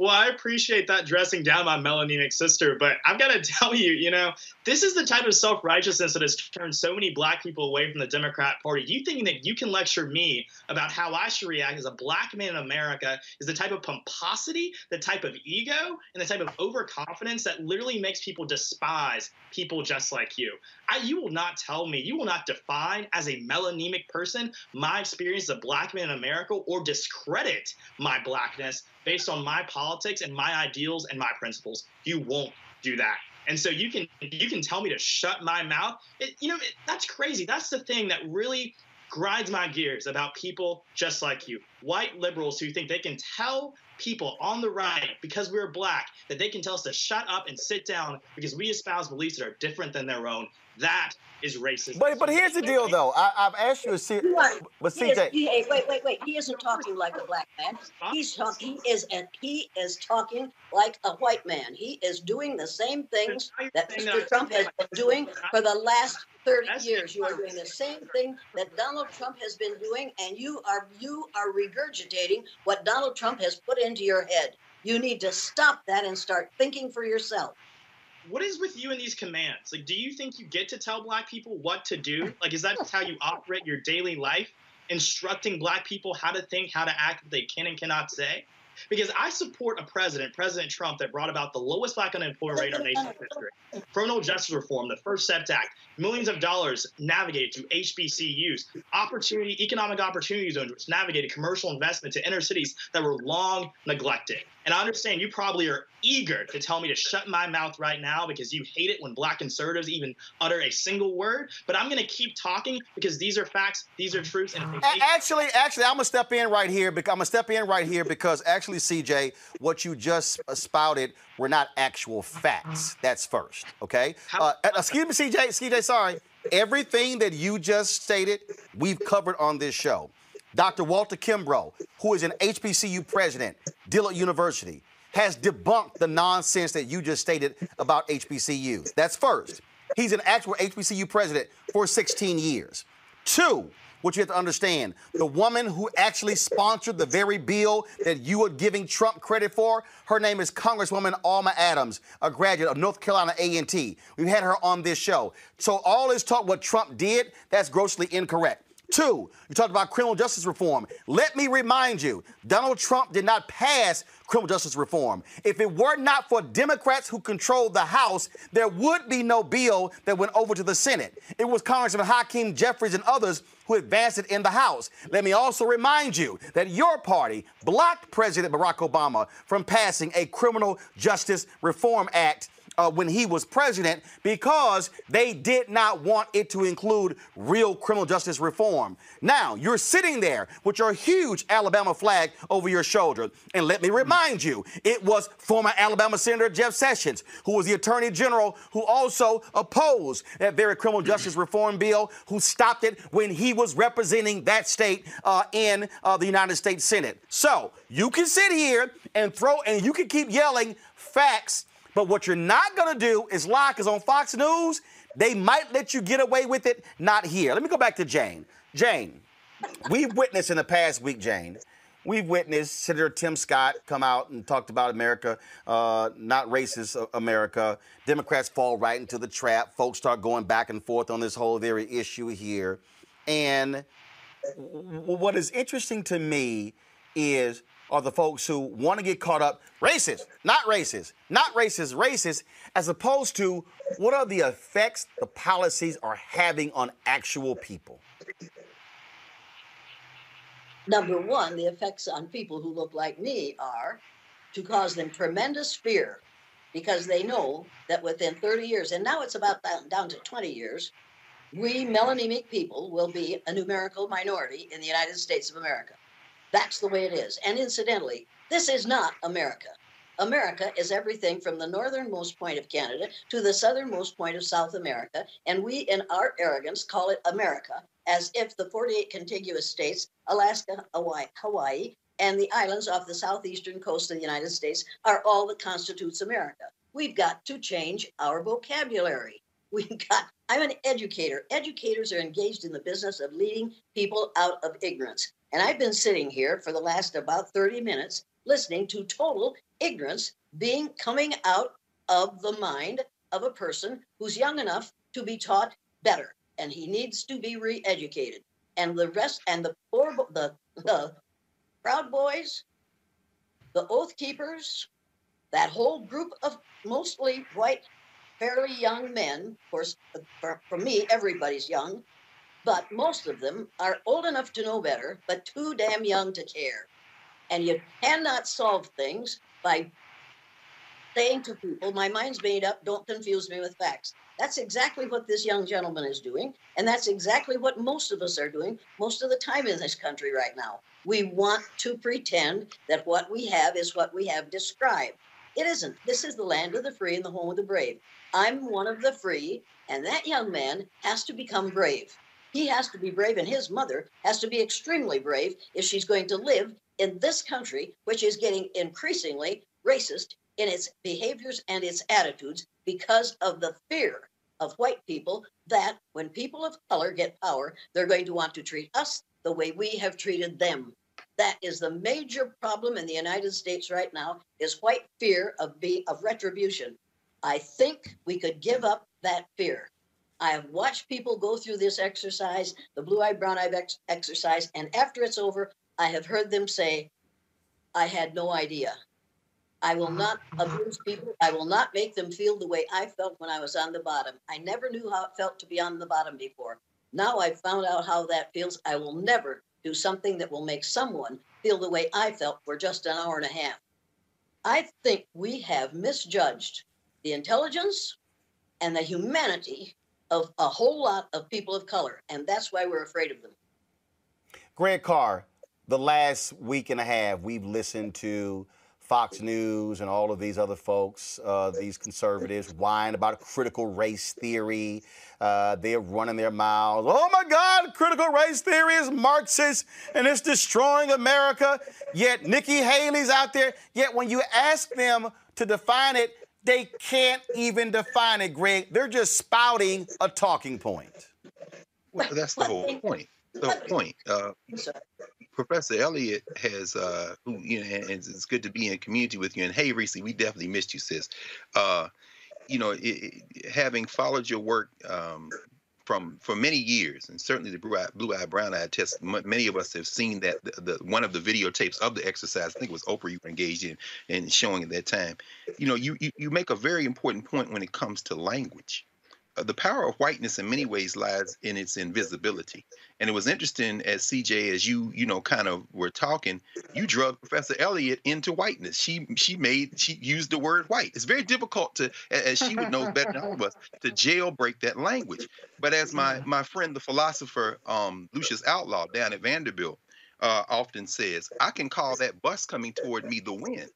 Well, I appreciate that dressing down my melanemic sister, but I've got to [LAUGHS] tell you, you know, this is the type of self righteousness that has turned so many black people away from the Democrat Party. You thinking that you can lecture me about how I should react as a black man in America is the type of pomposity, the type of ego, and the type of overconfidence that literally makes people despise people just like you. I, you will not tell me, you will not define as a melanemic person my experience as a black man in America or discredit my blackness based on my politics and my ideals and my principles. You won't do that. And so you can you can tell me to shut my mouth. It, you know it, that's crazy. That's the thing that really grinds my gears about people just like you. white liberals who think they can tell people on the right, because we're black, that they can tell us to shut up and sit down because we espouse beliefs that are different than their own. That is racist. But but here's the deal, though. I, have asked you a serious. But he CJ, is, he, wait, wait, wait. He isn't talking like a black man. He's talking. He is, and he is talking like a white man. He is doing the same things that Mr. Trump has been doing for the last 30 years. You are doing the same thing that Donald Trump has been doing, and you are you are regurgitating what Donald Trump has put into your head. You need to stop that and start thinking for yourself what is with you and these commands? Like, do you think you get to tell black people what to do? Like, is that just how you operate your daily life, instructing black people how to think, how to act, what they can and cannot say? Because I support a president, President Trump, that brought about the lowest black unemployment rate in our nation's history. Criminal justice reform, the First Steps Act, millions of dollars navigated to HBCUs, opportunity, economic opportunity zones, which navigated commercial investment to inner cities that were long neglected. And I understand you probably are eager to tell me to shut my mouth right now because you hate it when black conservatives even utter a single word. But I'm going to keep talking because these are facts, these are truths. And actually, actually, I'm gonna step in right here. Because I'm gonna step in right here because actually, CJ, what you just spouted were not actual facts. That's first, okay? Uh, excuse me, CJ. CJ, sorry. Everything that you just stated, we've covered on this show. Dr. Walter Kimbrough, who is an HBCU president, Dillard University, has debunked the nonsense that you just stated about HBCUs. That's first. He's an actual HBCU president for 16 years. Two, what you have to understand the woman who actually sponsored the very bill that you are giving Trump credit for, her name is Congresswoman Alma Adams, a graduate of North Carolina A&T. We've had her on this show. So all this talk what Trump did, that's grossly incorrect. Two, you talked about criminal justice reform. Let me remind you, Donald Trump did not pass criminal justice reform. If it were not for Democrats who controlled the House, there would be no bill that went over to the Senate. It was Congressman Hakeem Jeffries and others who advanced it in the House. Let me also remind you that your party blocked President Barack Obama from passing a criminal justice reform act uh, when he was president because they did not want it to include real criminal justice reform. Now, you're sitting there with your huge Alabama flag over your shoulder. And let me remind you, it was former Alabama Senator Jeff Sessions, who was the Attorney General, who also opposed that very criminal justice reform bill, who stopped it when he was representing that state uh, in uh, the United States Senate. So you can sit here and throw, and you can keep yelling facts but what you're not going to do is lie, because on Fox News, they might let you get away with it, not here. Let me go back to Jane. Jane, we've witnessed in the past week, Jane, we've witnessed Senator Tim Scott come out and talked about America, uh, not racist America. Democrats fall right into the trap. Folks start going back and forth on this whole very issue here. And what is interesting to me is are the folks who want to get caught up racist, not racist, not racist, racist, as opposed to what are the effects the policies are having on actual people? Number one, the effects on people who look like me are to cause them tremendous fear because they know that within 30 years, and now it's about down, to 20 years, we melanemic people will be a numerical minority in the United States of America. That's the way it is. And incidentally, this is not America. America is everything from the northernmost point of Canada to the southernmost point of South America, and we, in our arrogance, call it America, as if the 48 contiguous states, Alaska, Hawaii, and the islands off the southeastern coast of the United States are all that constitutes America. We've got to change our vocabulary. [LAUGHS] We've got, I'm an educator. Educators are engaged in the business of leading people out of ignorance. And I've been sitting here for the last about 30 minutes listening to total ignorance being coming out of the mind of a person who's young enough to be taught better and he needs to be re-educated. And the rest and the poor the the proud boys the oath keepers that whole group of mostly white fairly young men of course uh, for, for me everybody's young but most of them are old enough to know better, but too damn young to care. And you cannot solve things by saying to people, my mind's made up, don't confuse me with facts. That's exactly what this young gentleman is doing. And that's exactly what most of us are doing most of the time in this country right now. We want to pretend that what we have is what we have described. It isn't. This is the land of the free and the home of the brave. I'm one of the free, and that young man has to become brave. He has to be brave, and his mother has to be extremely brave if she's going to live in this country, which is getting increasingly racist in its behaviors and its attitudes because of the fear of white people that when people of color get power, they're going to want to treat us the way we have treated them. That is the major problem in the United States right now is white fear of be of retribution. I think we could give up that fear. I have watched people go through this exercise, the blue eye, brown eye ex- exercise, and after it's over, I have heard them say, I had no idea. I will not abuse people. I will not make them feel the way I felt when I was on the bottom. I never knew how it felt to be on the bottom before. Now I've found out how that feels. I will never do something that will make someone feel the way I felt for just an hour and a half. I think we have misjudged the intelligence and the humanity of a whole lot of people of color, and that's why we're afraid of them. Greg Carr, the last week and a half, we've listened to Fox News and all of these other folks, uh, these conservatives, whine about critical race theory. Uh, they're running their mouths. Oh my God, critical race theory is Marxist and it's destroying America. Yet Nikki Haley's out there. Yet when you ask them to define it, they can't even define it, Greg. They're just spouting a talking point. Well, that's the whole point. The point. Uh, Professor Elliott has, uh, who you know, and it's good to be in community with you. And hey, Reese, we definitely missed you, sis. Uh, you know, it, it, having followed your work um, from for many years, and certainly the blue eye, brown eye test. many of us have seen that the, the, one of the videotapes of the exercise. I think it was Oprah you were engaged in and showing at that time. You know, you, you you make a very important point when it comes to language. The power of whiteness in many ways lies in its invisibility. And it was interesting as CJ, as you you know kind of were talking, you drug Professor Elliott into whiteness. She she made she used the word white. It's very difficult to, as she would know better than all of us, to jailbreak that language. But as my my friend the philosopher um, Lucius Outlaw down at Vanderbilt uh, often says, I can call that bus coming toward me the wind.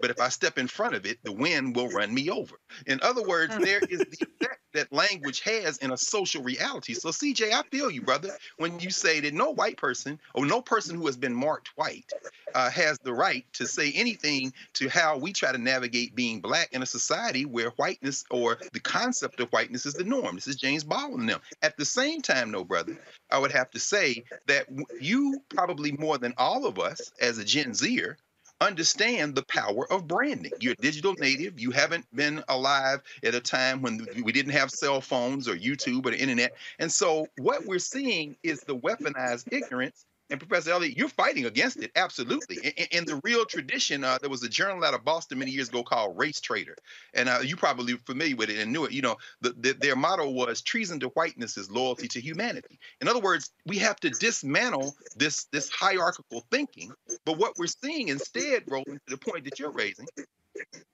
But if I step in front of it, the wind will run me over. In other words, there is the effect that language has in a social reality. So, CJ, I feel you, brother, when you say that no white person or no person who has been marked white uh, has the right to say anything to how we try to navigate being black in a society where whiteness or the concept of whiteness is the norm. This is James Baldwin and them. At the same time, no, brother, I would have to say that you probably more than all of us as a Gen Zer understand the power of branding. You're a digital native. You haven't been alive at a time when we didn't have cell phones or YouTube or the internet. And so what we're seeing is the weaponized ignorance and Professor Elliott, you're fighting against it, absolutely. In, in the real tradition, uh, there was a journal out of Boston many years ago called Race Traitor, and uh, you probably familiar with it and knew it. You know, the, the, their motto was "Treason to whiteness is loyalty to humanity." In other words, we have to dismantle this this hierarchical thinking. But what we're seeing instead, Roland, to the point that you're raising,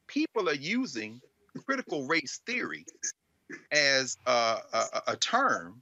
people are using critical race theory as a, a, a term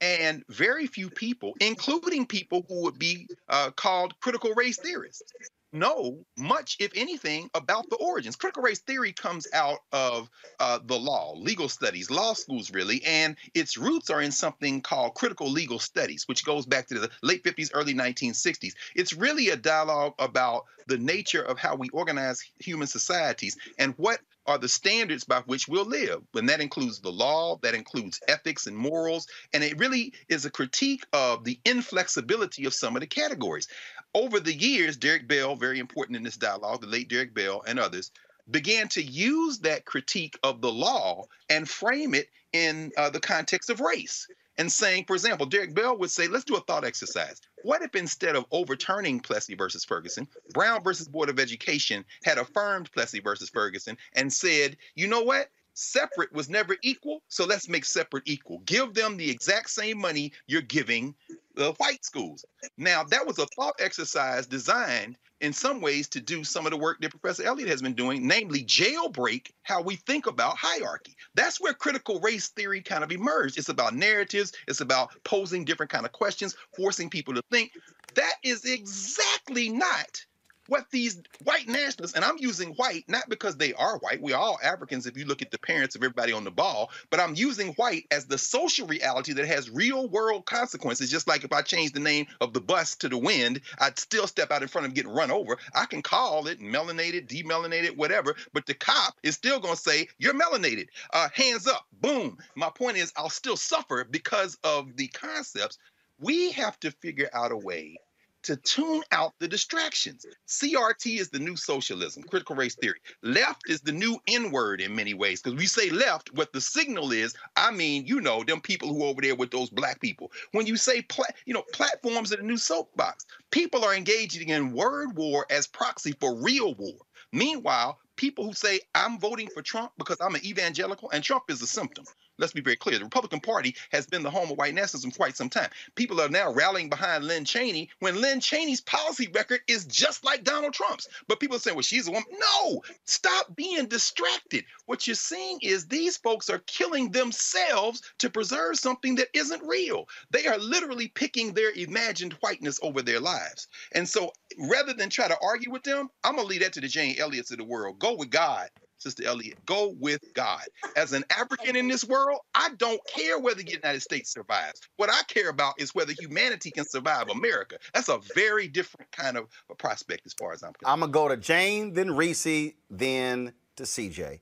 and very few people, including people who would be uh, called critical race theorists, know much, if anything, about the origins. Critical race theory comes out of uh, the law, legal studies, law schools, really, and its roots are in something called critical legal studies, which goes back to the late 50s, early 1960s. It's really a dialogue about the nature of how we organize human societies and what are the standards by which we'll live. And that includes the law, that includes ethics and morals. And it really is a critique of the inflexibility of some of the categories. Over the years, Derek Bell, very important in this dialogue, the late Derek Bell and others, began to use that critique of the law and frame it in uh, the context of race and saying, for example, Derek Bell would say, let's do a thought exercise. What if instead of overturning Plessy versus Ferguson, Brown versus Board of Education had affirmed Plessy versus Ferguson and said, you know what? Separate was never equal, so let's make separate equal. Give them the exact same money you're giving the white schools. Now, that was a thought exercise designed in some ways to do some of the work that Professor Elliott has been doing, namely jailbreak how we think about hierarchy. That's where critical race theory kind of emerged. It's about narratives, it's about posing different kind of questions, forcing people to think. That is exactly not what these white nationalists, and I'm using white not because they are white, we're all Africans if you look at the parents of everybody on the ball, but I'm using white as the social reality that has real world consequences. Just like if I change the name of the bus to the wind, I'd still step out in front of getting run over. I can call it melanated, demelanated, whatever, but the cop is still going to say, You're melanated. Uh, hands up, boom. My point is, I'll still suffer because of the concepts. We have to figure out a way to tune out the distractions. CRT is the new socialism, critical race theory. Left is the new N word in many ways, because we say left, what the signal is, I mean, you know, them people who over there with those black people. When you say, pla- you know, platforms are the new soapbox, people are engaging in word war as proxy for real war. Meanwhile, people who say, I'm voting for Trump because I'm an evangelical, and Trump is a symptom let's be very clear. The Republican Party has been the home of white nationalism for quite some time. People are now rallying behind Lynn Cheney when Lynn Cheney's policy record is just like Donald Trump's. But people are saying, well, she's a woman. No, stop being distracted. What you're seeing is these folks are killing themselves to preserve something that isn't real. They are literally picking their imagined whiteness over their lives. And so rather than try to argue with them, I'm going to leave that to the Jane Elliott's of the world. Go with God Sister Elliott, go with God. As an African in this world, I don't care whether the United States survives. What I care about is whether humanity can survive America. That's a very different kind of a prospect as far as I'm concerned. I'm going to go to Jane, then Reese, then to CJ.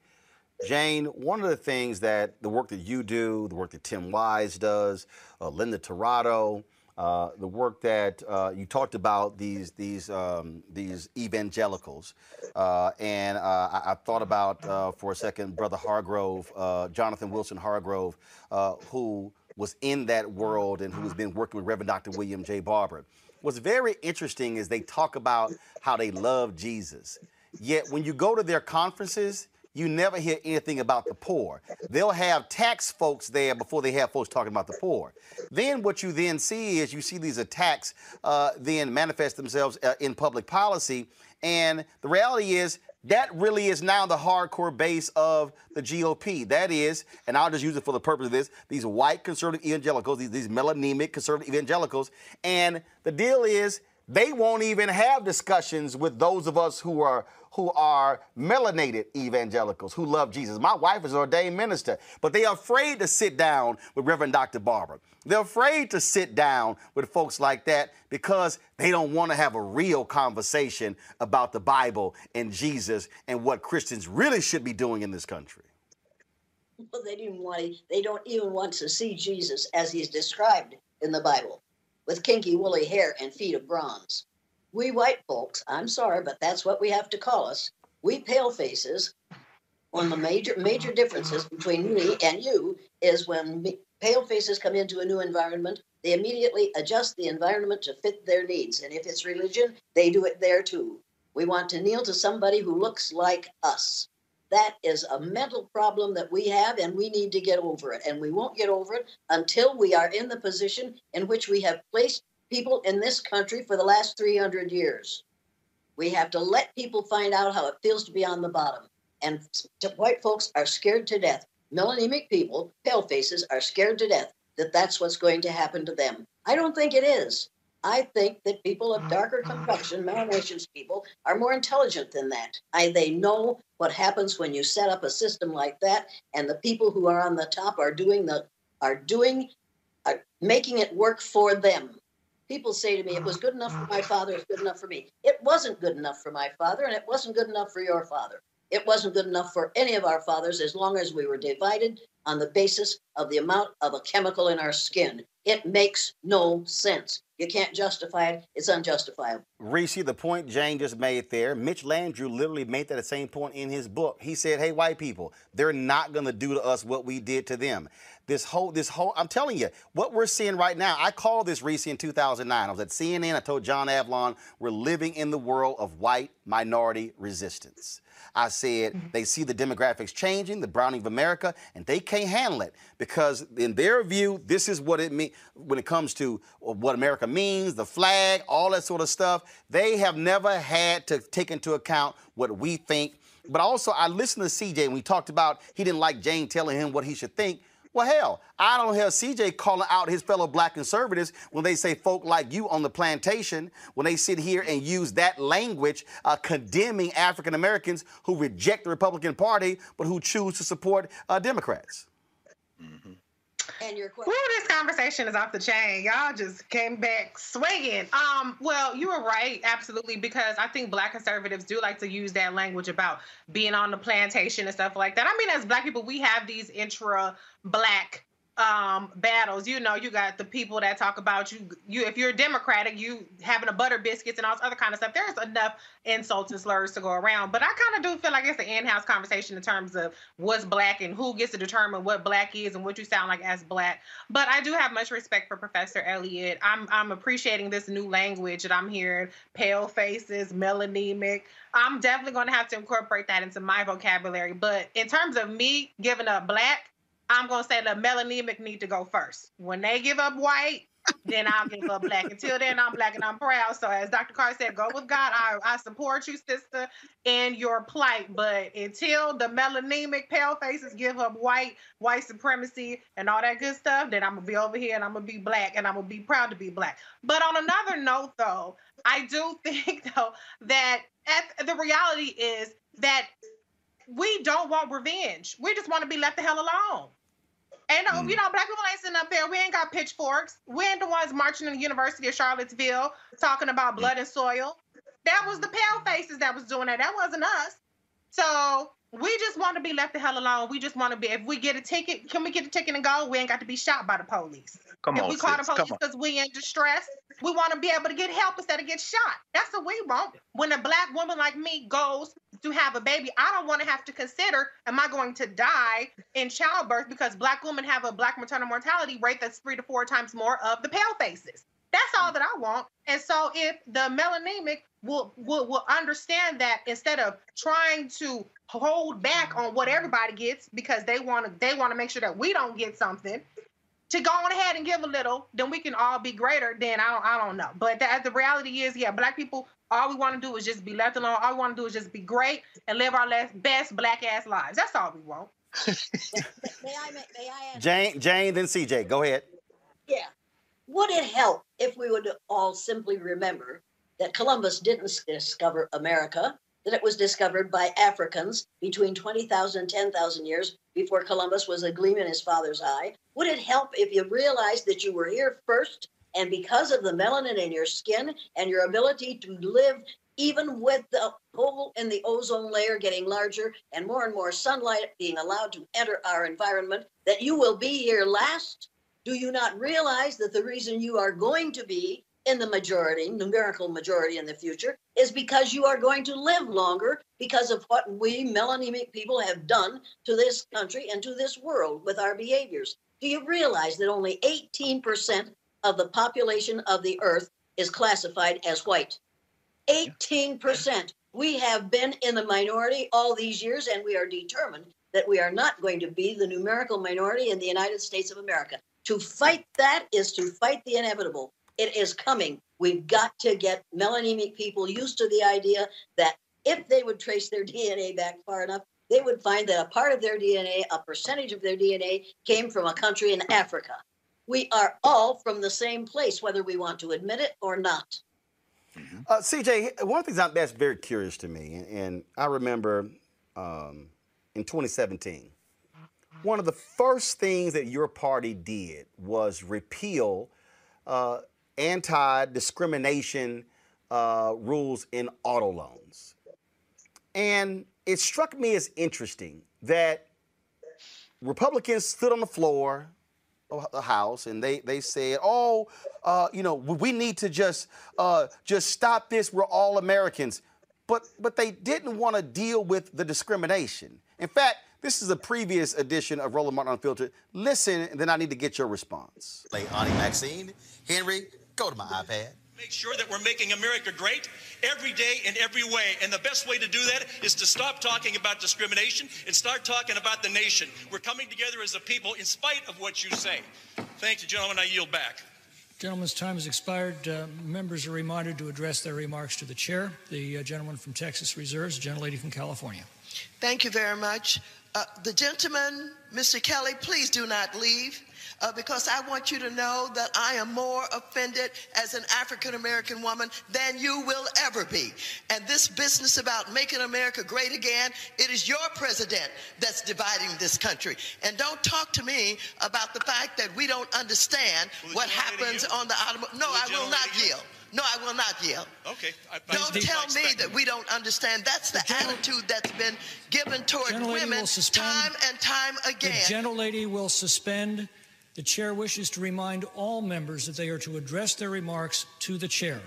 Jane, one of the things that the work that you do, the work that Tim Wise does, uh, Linda Tirado, uh, the work that uh, you talked about these these um, these evangelicals, uh, and uh, I, I, thought about uh, for a second Brother Hartgrove, Jonathan Wilson Hartgrove, who was in that world and who has been working with Reverend Dr. William J. Barber. What's very interesting is they talk about how they love Jesus, yet when you go to their conferences you never hear anything about the poor. They'll have tax folks there before they have folks talking about the poor. Then what you then see is you see these attacks uh, then manifest themselves uh, in public policy. And the reality is that really is now the hardcore base of the GOP. That is, and I'll just use it for the purpose of this, these white conservative evangelicals, these, these melanemic conservative evangelicals. And the deal is they won't even have discussions with those of us who are who are melanated evangelicals who love Jesus. My wife is an ordained minister, but they are afraid to sit down with Reverend Dr. Barber. They're afraid to sit down with folks like that because they don't want to have a real conversation about the Bible and Jesus and what Christians really should be doing in this country. Well, they didn't want. They don't even want to see Jesus as he's described in the Bible, with kinky woolly hair and feet of bronze we white folks, I'm sorry, but that's what we have to call us. We pale faces, one of the major major differences between me and you is when pale faces come into a new environment, they immediately adjust the environment to fit their needs. And if it's religion, they do it there too. We want to kneel to somebody who looks like us. That is a mental problem that we have, and we need to get over it. And we won't get over it until we are in the position in which we have placed people in this country for the last 300 years. We have to let people find out how it feels to be on the bottom. And white folks are scared to death. Melanemic people, pale faces, are scared to death that that's what's going to happen to them. I don't think it is. I think that people of darker complexion, melanations people, are more intelligent than that. I, they know what happens when you set up a system like that, and the people who are on the top are doing the are doing are making it work for them. People say to me, it was good enough for my father, it's good enough for me. It wasn't good enough for my father, and it wasn't good enough for your father. It wasn't good enough for any of our fathers as long as we were divided on the basis of the amount of a chemical in our skin. It makes no sense. You can't justify it. It's unjustifiable. Reese, the point Jane just made there, Mitch Landrieu literally made that same point in his book. He said, hey, white people, they're not going to do to us what we did to them. This whole, this whole, I'm telling you, what we're seeing right now, I called this Reese in 2009. I was at CNN. I told John Avlon, we're living in the world of white minority resistance. I said mm-hmm. they see the demographics changing, the browning of America, and they can't handle it because, in their view, this is what it means when it comes to what America means, the flag, all that sort of stuff. They have never had to take into account what we think. But also, I listened to CJ and we talked about he didn't like Jane telling him what he should think. Well, hell, I don't hear CJ calling out his fellow black conservatives when they say folk like you on the plantation, when they sit here and use that language uh, condemning African Americans who reject the Republican Party but who choose to support uh, Democrats. Mm-hmm. And your question. Ooh, this conversation is off the chain. Y'all just came back swinging. Um, well, you were right, absolutely, because I think black conservatives do like to use that language about being on the plantation and stuff like that. I mean, as black people, we have these intra black um, battles. You know, you got the people that talk about you. You, if you're a Democratic, you having a butter biscuits and all this other kind of stuff. There's enough insults and slurs to go around. But I kind of do feel like it's an in-house conversation in terms of what's black and who gets to determine what black is and what you sound like as black. But I do have much respect for Professor Elliott. I'm I'm appreciating this new language that I'm hearing: pale faces, melanemic. I'm definitely going to have to incorporate that into my vocabulary. But in terms of me giving up black I'm gonna say the melanemic need to go first. When they give up white, then I'll give up black. Until then, I'm black and I'm proud. So as Dr. Carr said, go with God. I, I support you, sister, in your plight. But until the melanemic pale faces give up white, white supremacy, and all that good stuff, then I'm gonna be over here and I'm gonna be black and I'm gonna be proud to be black. But on another note, though, I do [LAUGHS] think though that at, the reality is that we don't want revenge. We just want to be left the hell alone. And mm. you know, black people ain't sitting up there. We ain't got pitchforks. We ain't the ones marching in the University of Charlottesville talking about blood and soil. That was the pale faces that was doing that. That wasn't us. So we just want to be left the hell alone. We just want to be. If we get a ticket, can we get a ticket and go? We ain't got to be shot by the police. Come if on, we call sis, the police because we in distress, we want to be able to get help instead of get shot. That's what we want. When a black woman like me goes to have a baby, I don't want to have to consider: Am I going to die in childbirth because black women have a black maternal mortality rate that's three to four times more of the pale faces? That's all that I want. And so if the melanemic will, will will understand that instead of trying to hold back on what everybody gets because they want to they want to make sure that we don't get something to go on ahead and give a little then we can all be greater then i don't, I don't know. But the, the reality is yeah black people all we want to do is just be left alone. All we want to do is just be great and live our last, best black ass lives. That's all we want. [LAUGHS] May, I, may, may I ask? Jane jane then cj go ahead. Yeah. Would it help if we would all simply remember that columbus didn't discover america that it was discovered by Africans between 20,000 and 10,000 years before Columbus was a gleam in his father's eye? Would it help if you realized that you were here first and because of the melanin in your skin and your ability to live even with the hole in the ozone layer getting larger and more and more sunlight being allowed to enter our environment, that you will be here last? Do you not realize that the reason you are going to be in the majority, numerical majority in the future, is because you are going to live longer because of what we melanemic people have done to this country and to this world with our behaviors. Do you realize that only 18% of the population of the earth is classified as white? 18%. We have been in the minority all these years, and we are determined that we are not going to be the numerical minority in the United States of America. To fight that is to fight the inevitable. It is coming. We've got to get melanemic people used to the idea that if they would trace their DNA back far enough, they would find that a part of their DNA, a percentage of their DNA, came from a country in Africa. We are all from the same place, whether we want to admit it or not. Mm-hmm. Uh, CJ, one thing that's very curious to me, and I remember um, in 2017, one of the first things that your party did was repeal uh, anti discrimination uh, rules in auto loans. And it struck me as interesting that Republicans stood on the floor of the House and they, they said, oh, uh, you know, we need to just, uh, just stop this. We're all Americans. But, but they didn't want to deal with the discrimination. In fact, this is a previous edition of Roland Martin Unfiltered. Listen, and then I need to get your response. Auntie Maxine, Henry, Go to my iPad. Make sure that we're making America great every day in every way. And the best way to do that is to stop talking about discrimination and start talking about the nation. We're coming together as a people in spite of what you say. Thank you, gentlemen. I yield back. Gentleman's time has expired. Uh, members are reminded to address their remarks to the chair. The uh, gentleman from Texas reserves, the gentlelady from California. Thank you very much. Uh, the gentleman, Mr. Kelly, please do not leave uh, because I want you to know that I am more offended as an African American woman than you will ever be. And this business about making America great again, it is your president that's dividing this country. And don't talk to me about the fact that we don't understand what happens on the automobile. No, I will not yield. No, I will not yell. Okay. I, don't tell me that we don't understand. That's the, the attitude that's been given toward women time and time again. The gentlelady will suspend the chair wishes to remind all members that they are to address their remarks to the chair.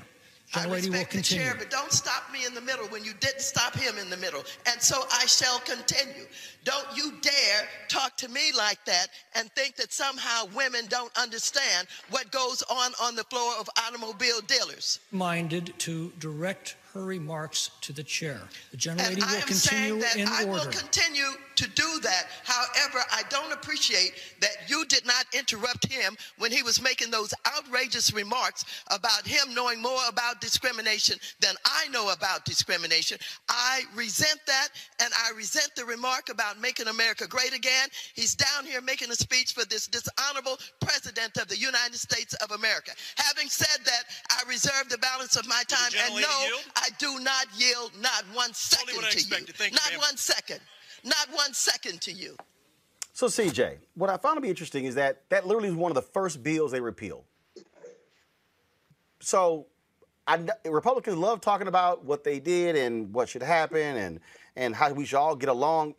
I respect the chair, but don't stop me in the middle when you didn't stop him in the middle. And so I shall continue. Don't you dare talk to me like that and think that somehow women don't understand what goes on on the floor of automobile dealers. Minded to direct her remarks to the chair. The gentlelady will continue in I order. I will continue to do that. However, I don't appreciate that you did not interrupt him when he was making those outrageous remarks about him knowing more about discrimination than I know about discrimination. I resent that, and I resent the remark about making America great again. He's down here making a speech for this dishonorable president of the United States of America. Having said that, I reserve the balance of my time, and no, yield? I do not yield not one second to you. Thank not you, one second. Not one second to you. So, CJ, what I found to be interesting is that that literally is one of the first bills they repealed. So, I, Republicans love talking about what they did and what should happen and, and how we should all get along.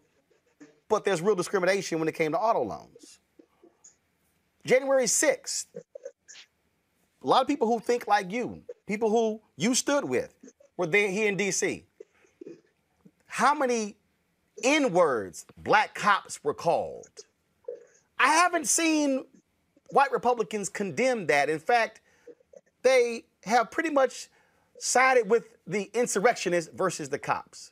But there's real discrimination when it came to auto loans. January 6th, a lot of people who think like you, people who you stood with, were there here in D.C. How many N words black cops were called? I haven't seen white Republicans condemn that. In fact, they have pretty much sided with the insurrectionists versus the cops.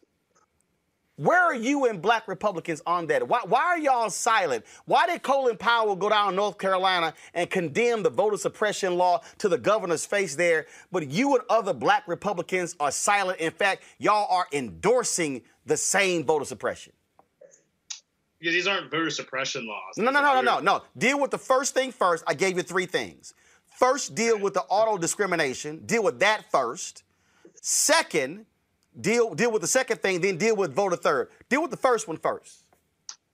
Where are you and black Republicans on that? Why, why are y'all silent? Why did Colin Powell go down to North Carolina and condemn the voter suppression law to the governor's face there? But you and other black Republicans are silent. In fact, y'all are endorsing the same voter suppression. Because these aren't voter suppression laws. No, no, no, no, no, no. Deal with the first thing first. I gave you three things. First, deal with the auto discrimination. Deal with that first. Second, deal deal with the second thing, then deal with voter third. Deal with the first one first.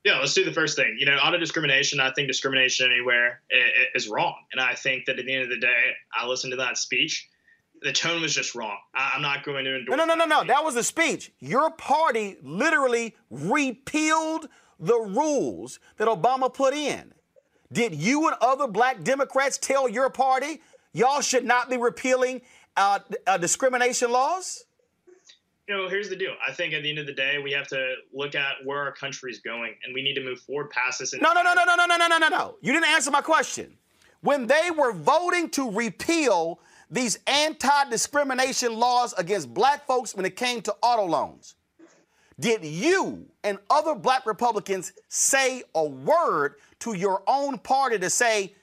Yeah, let's do the first thing. You know, auto discrimination. I think discrimination anywhere is wrong, and I think that at the end of the day, I listened to that speech. The tone was just wrong. I, am not going to endorse. No, no, no, no, no. That was a speech. Your party literally repealed the rules that Obama put in. Did you and other black Democrats tell your party y'all should not be repealing uh, uh, discrimination laws? You know, here's the deal. I think at the end of the day, we have to look at where our country is going, and we need to move forward past this. No, no, no, no, no, no, no, no, no, no, no. You didn't answer my question. When they were voting to repeal these anti-discrimination laws against black folks when it came to auto loans, did you and other black Republicans say a word to your own party to say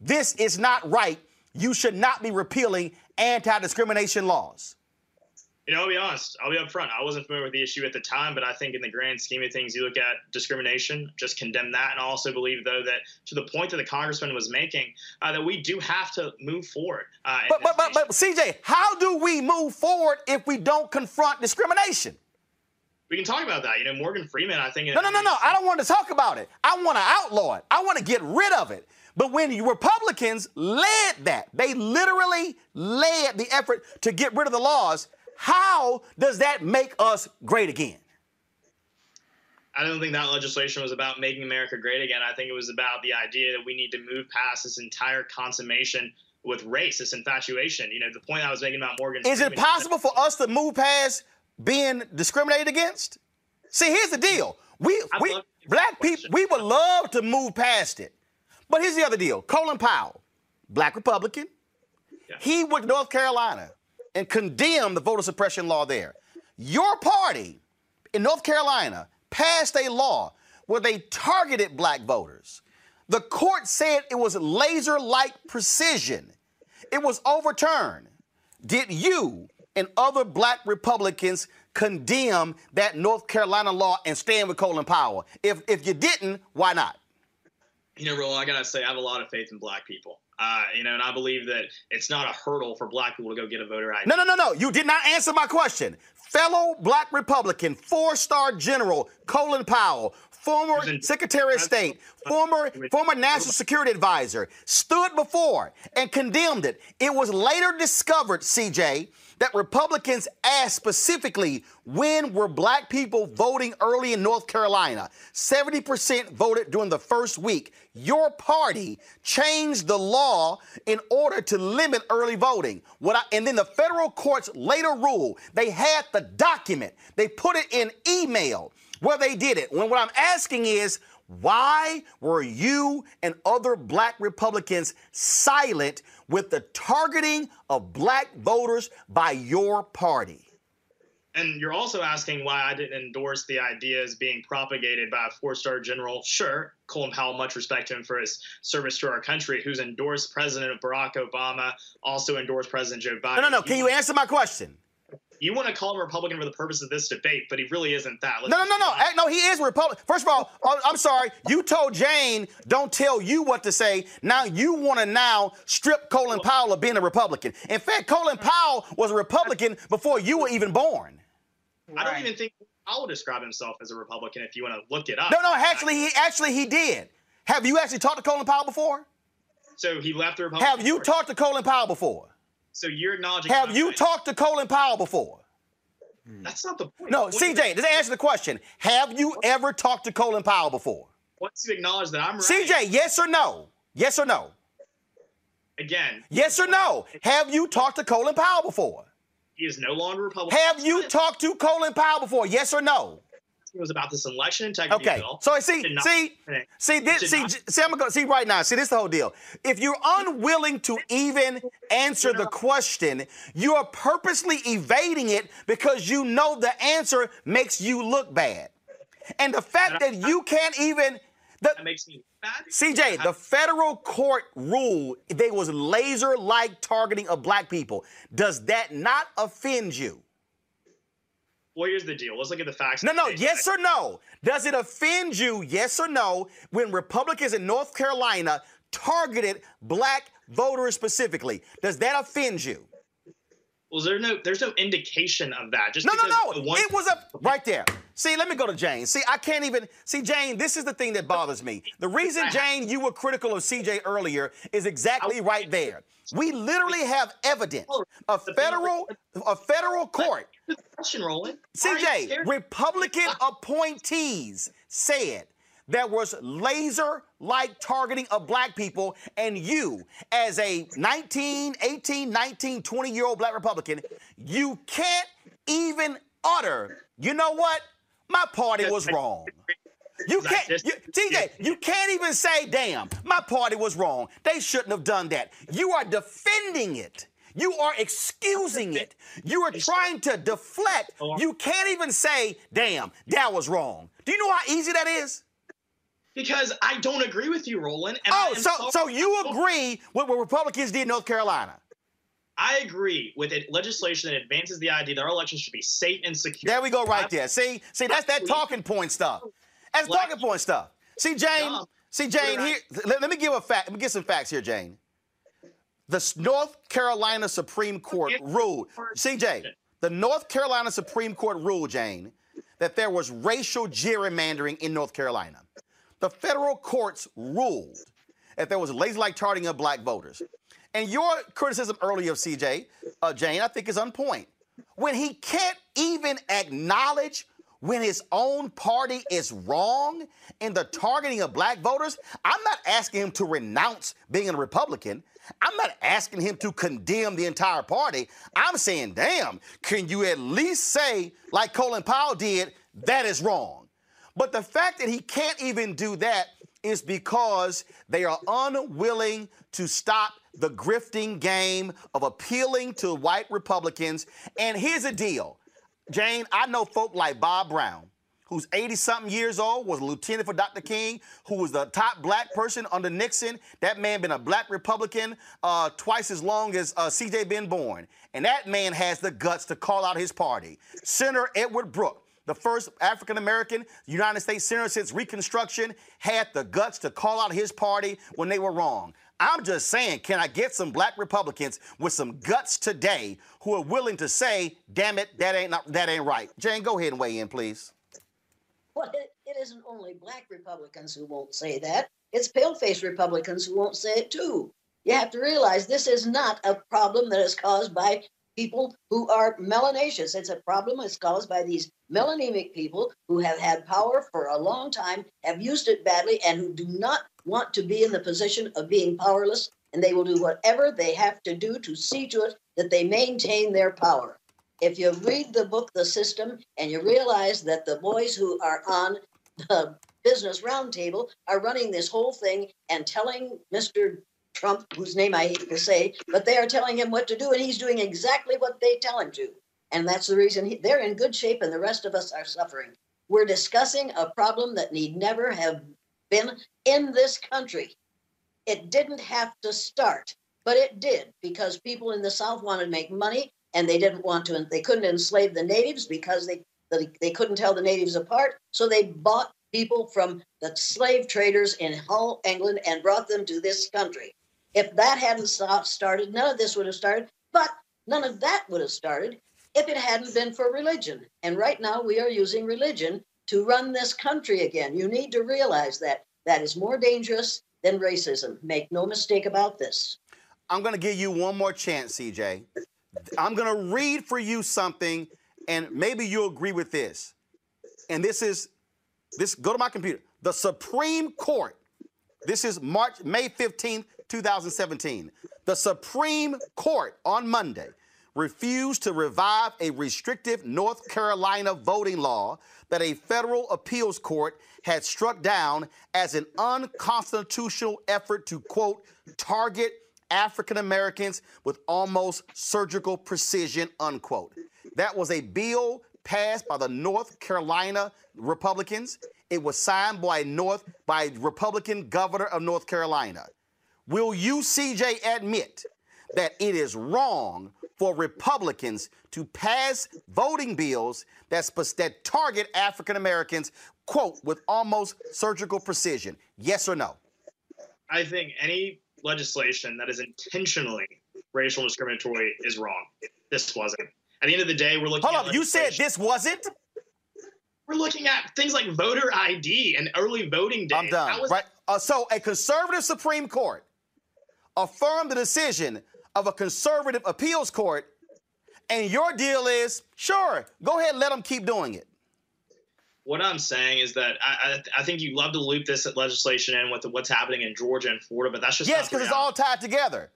this is not right? You should not be repealing anti-discrimination laws. You know, I'll be honest. I'll be upfront. I wasn't familiar with the issue at the time, but I think in the grand scheme of things, you look at discrimination, just condemn that, and I also believe, though, that to the point that the congressman was making, uh, that we do have to move forward. Uh, but, but, but, but, CJ, how do we move forward if we don't confront discrimination? We can talk about that. You know, Morgan Freeman, I think. No, no, no, no. I don't want to talk about it. I want to outlaw it. I want to get rid of it. But when Republicans led that, they literally led the effort to get rid of the laws. How does that make us great again? I don't think that legislation was about making America great again. I think it was about the idea that we need to move past this entire consummation with race, this infatuation. You know, the point I was making about Morgan. Is Freeman, it possible for us to move past being discriminated against? See, here's the deal. We, we black people, we would love to move past it. But here's the other deal. Colin Powell, black Republican, Yeah. He went to North Carolina and condemned the voter suppression law there. Your party in North Carolina passed a law where they targeted black voters. The court said it was laser like precision. It was overturned. Did you and other black Republicans condemn that North Carolina law and stand with Colin Powell? If, if you didn't, why not? You know, Roland, I got to say, I have a lot of faith in black people. Uh, you know, and I believe that it's not a hurdle for black people to go get a voter ID. No, no, no, no. You did not answer my question. Fellow black Republican, four star general Colin Powell, former Secretary of State, former former National Security Advisor, stood before and condemned it. It was later discovered, CJ, that Republicans asked specifically when were black people voting early in North Carolina. 70% voted during the first week. Your party changed the law in order to limit early voting. What I, and then the federal courts later ruled they had the document. They put it in email where they did it. When what I'm asking is, why were you and other black Republicans silent with the targeting of black voters by your party? And you're also asking why I didn't endorse the ideas being propagated by a four star general. Sure, Colin Powell, much respect to him for his service to our country, who's endorsed President Barack Obama, also endorsed President Joe Biden. No, no, no. Can you answer my question? You want to call him Republican for the purpose of this debate, but he really isn't that. Let's no, no, no, no. No, he is Republican. First of all, uh, I'm sorry. You told Jane, don't tell you what to say. Now you want to now strip Colin Powell of being a Republican. In fact, Colin Powell was a Republican before you were even born. I don't even think Powell describe himself as a Republican if you want to look it up. No, no, actually, he actually he did. Have you actually talked to Colin Powell before? So he left the Republican. Have you Party. talked to Colin Powell before? So you're acknowledging. Have you talked to Colin Powell before? Hmm. That's not the point. No, what CJ, just answer the question. Have you ever talked to Colin Powell before? Once you acknowledge that I'm right. CJ, yes or no? Yes or no? Again. Yes or no? Have you talked to Colin Powell before? He is no longer Republican. Have you talked to Colin Powell before? Yes or no? It was about this election integrity okay. bill. So I see, see, see, this, see, see, I'm gonna go, see right now. See, this is the whole deal. If you're unwilling to even answer the question, you are purposely evading it because you know the answer makes you look bad. And the fact that you can't even the, that makes me. CJ, the federal court ruled there was laser-like targeting of black people. Does that not offend you? Well, here's the deal. Let's look at the facts. No, no, yes or no. Does it offend you, yes or no, when Republicans in North Carolina targeted black voters specifically? Does that offend you? Well, there's no there's no indication of that. Just no, no, no. One- it was a right there. See, let me go to Jane. See, I can't even see Jane. This is the thing that bothers me. The reason, [LAUGHS] Jane, you were critical of CJ earlier is exactly right there. We literally have evidence. A federal, a federal court. Question, Roland. CJ, Republican appointees said there was laser like targeting of black people, and you, as a 19, 18, 19, 20 year old black Republican, you can't even utter, you know what? My party was wrong. You can't, you, CJ, you can't even say, damn, my party was wrong. They shouldn't have done that. You are defending it. You are excusing it. You are trying to deflect. You can't even say, damn, that was wrong. Do you know how easy that is? Because I don't agree with you, Roland. oh, so so you agree with what Republicans did in North Carolina? I agree with it, legislation that advances the idea that our elections should be safe and secure. There we go, right there. See, see, that's that talking point stuff. That's talking point stuff. See, Jane. See, Jane. Here, let, let me give a fact. Let me get some facts here, Jane. The North Carolina Supreme Court ruled, CJ, the North Carolina Supreme Court ruled, Jane, that there was racial gerrymandering in North Carolina. The federal courts ruled that there was lazy-like targeting of black voters. And your criticism earlier of CJ, uh, Jane, I think is on point. When he can't even acknowledge when his own party is wrong in the targeting of black voters, I'm not asking him to renounce being a Republican. I'm not asking him to condemn the entire party. I'm saying, damn, can you at least say, like Colin Powell did, that is wrong? But the fact that he can't even do that is because they are unwilling to stop the grifting game of appealing to white Republicans. And here's the deal, Jane, I know folk like Bob Brown, who's 80 something years old, was a lieutenant for Dr. King, who was the top black person under Nixon. That man been a black Republican uh, twice as long as uh, CJ been born. And that man has the guts to call out his party. Senator Edward Brooke, the first African American United States senator since Reconstruction, had the guts to call out his party when they were wrong. I'm just saying, can I get some black Republicans with some guts today who are willing to say, damn it, that ain't not, that ain't right? Jane, go ahead and weigh in, please. Well, it, it isn't only black Republicans who won't say that. It's pale-faced Republicans who won't say it too. You have to realize this is not a problem that is caused by people who are melanaceous. It's a problem that's caused by these melanemic people who have had power for a long time, have used it badly, and who do not want to be in the position of being powerless. And they will do whatever they have to do to see to it that they maintain their power. If you read the book, The System, and you realize that the boys who are on the business roundtable are running this whole thing and telling Mr. Trump, whose name I hate to say, but they are telling him what to do, and he's doing exactly what they tell him to. And that's the reason he, they're in good shape, and the rest of us are suffering. We're discussing a problem that need never have been in this country. It didn't have to start, but it did because people in the South wanted to make money, and they didn't want to, and they couldn't enslave the natives because they they couldn't tell the natives apart. So they bought people from the slave traders in Hull, England, and brought them to this country. If that hadn't started, none of this would have started, but none of that would have started if it hadn't been for religion. And right now we are using religion to run this country again. You need to realize that that is more dangerous than racism. Make no mistake about this. I'm going to give you one more chance, CJ. I'm going to read for you something, and maybe you'll agree with this. And this is this. Go to my computer. The Supreme Court. This is March May 15th, 2017, the Supreme Court on Monday refused to revive a restrictive North Carolina voting law that a federal appeals court had struck down as an unconstitutional effort to, quote, target African Americans with almost surgical precision, unquote. That was a bill passed by the North Carolina Republicans. It was signed by North by Republican governor of North Carolina. Will you, CJ, admit that it is wrong for Republicans to pass voting bills that, that target African Americans, quote, with almost surgical precision? Yes or no? I think any legislation that is intentionally racial discriminatory is wrong. This wasn't. At the end of the day, we're looking. Hold up, you said this wasn't. We're looking at things like voter ID and early voting day. I'm done. Right. Uh, so, a conservative Supreme Court affirmed the decision of a conservative appeals court, and your deal is sure, go ahead, and let them keep doing it. What I'm saying is that I, I, I think you love to loop this legislation in with what's happening in Georgia and Florida, but that's just yes, because it's all tied together.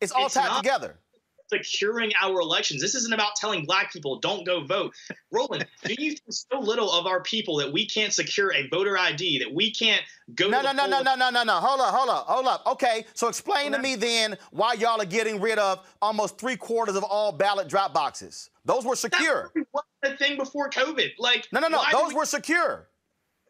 It's all it's tied not, together securing our elections. This isn't about telling black people don't go vote. Roland, do you think so little of our people that we can't secure a voter ID, that we can't go no, no, no, no, no, no, no, no. Hold up, hold up, hold up. Okay, so explain to me then why y'all are getting rid of almost three quarters of all ballot drop boxes. Those were secure. That was the thing before COVID. Like No, no, no. Those we... were secure.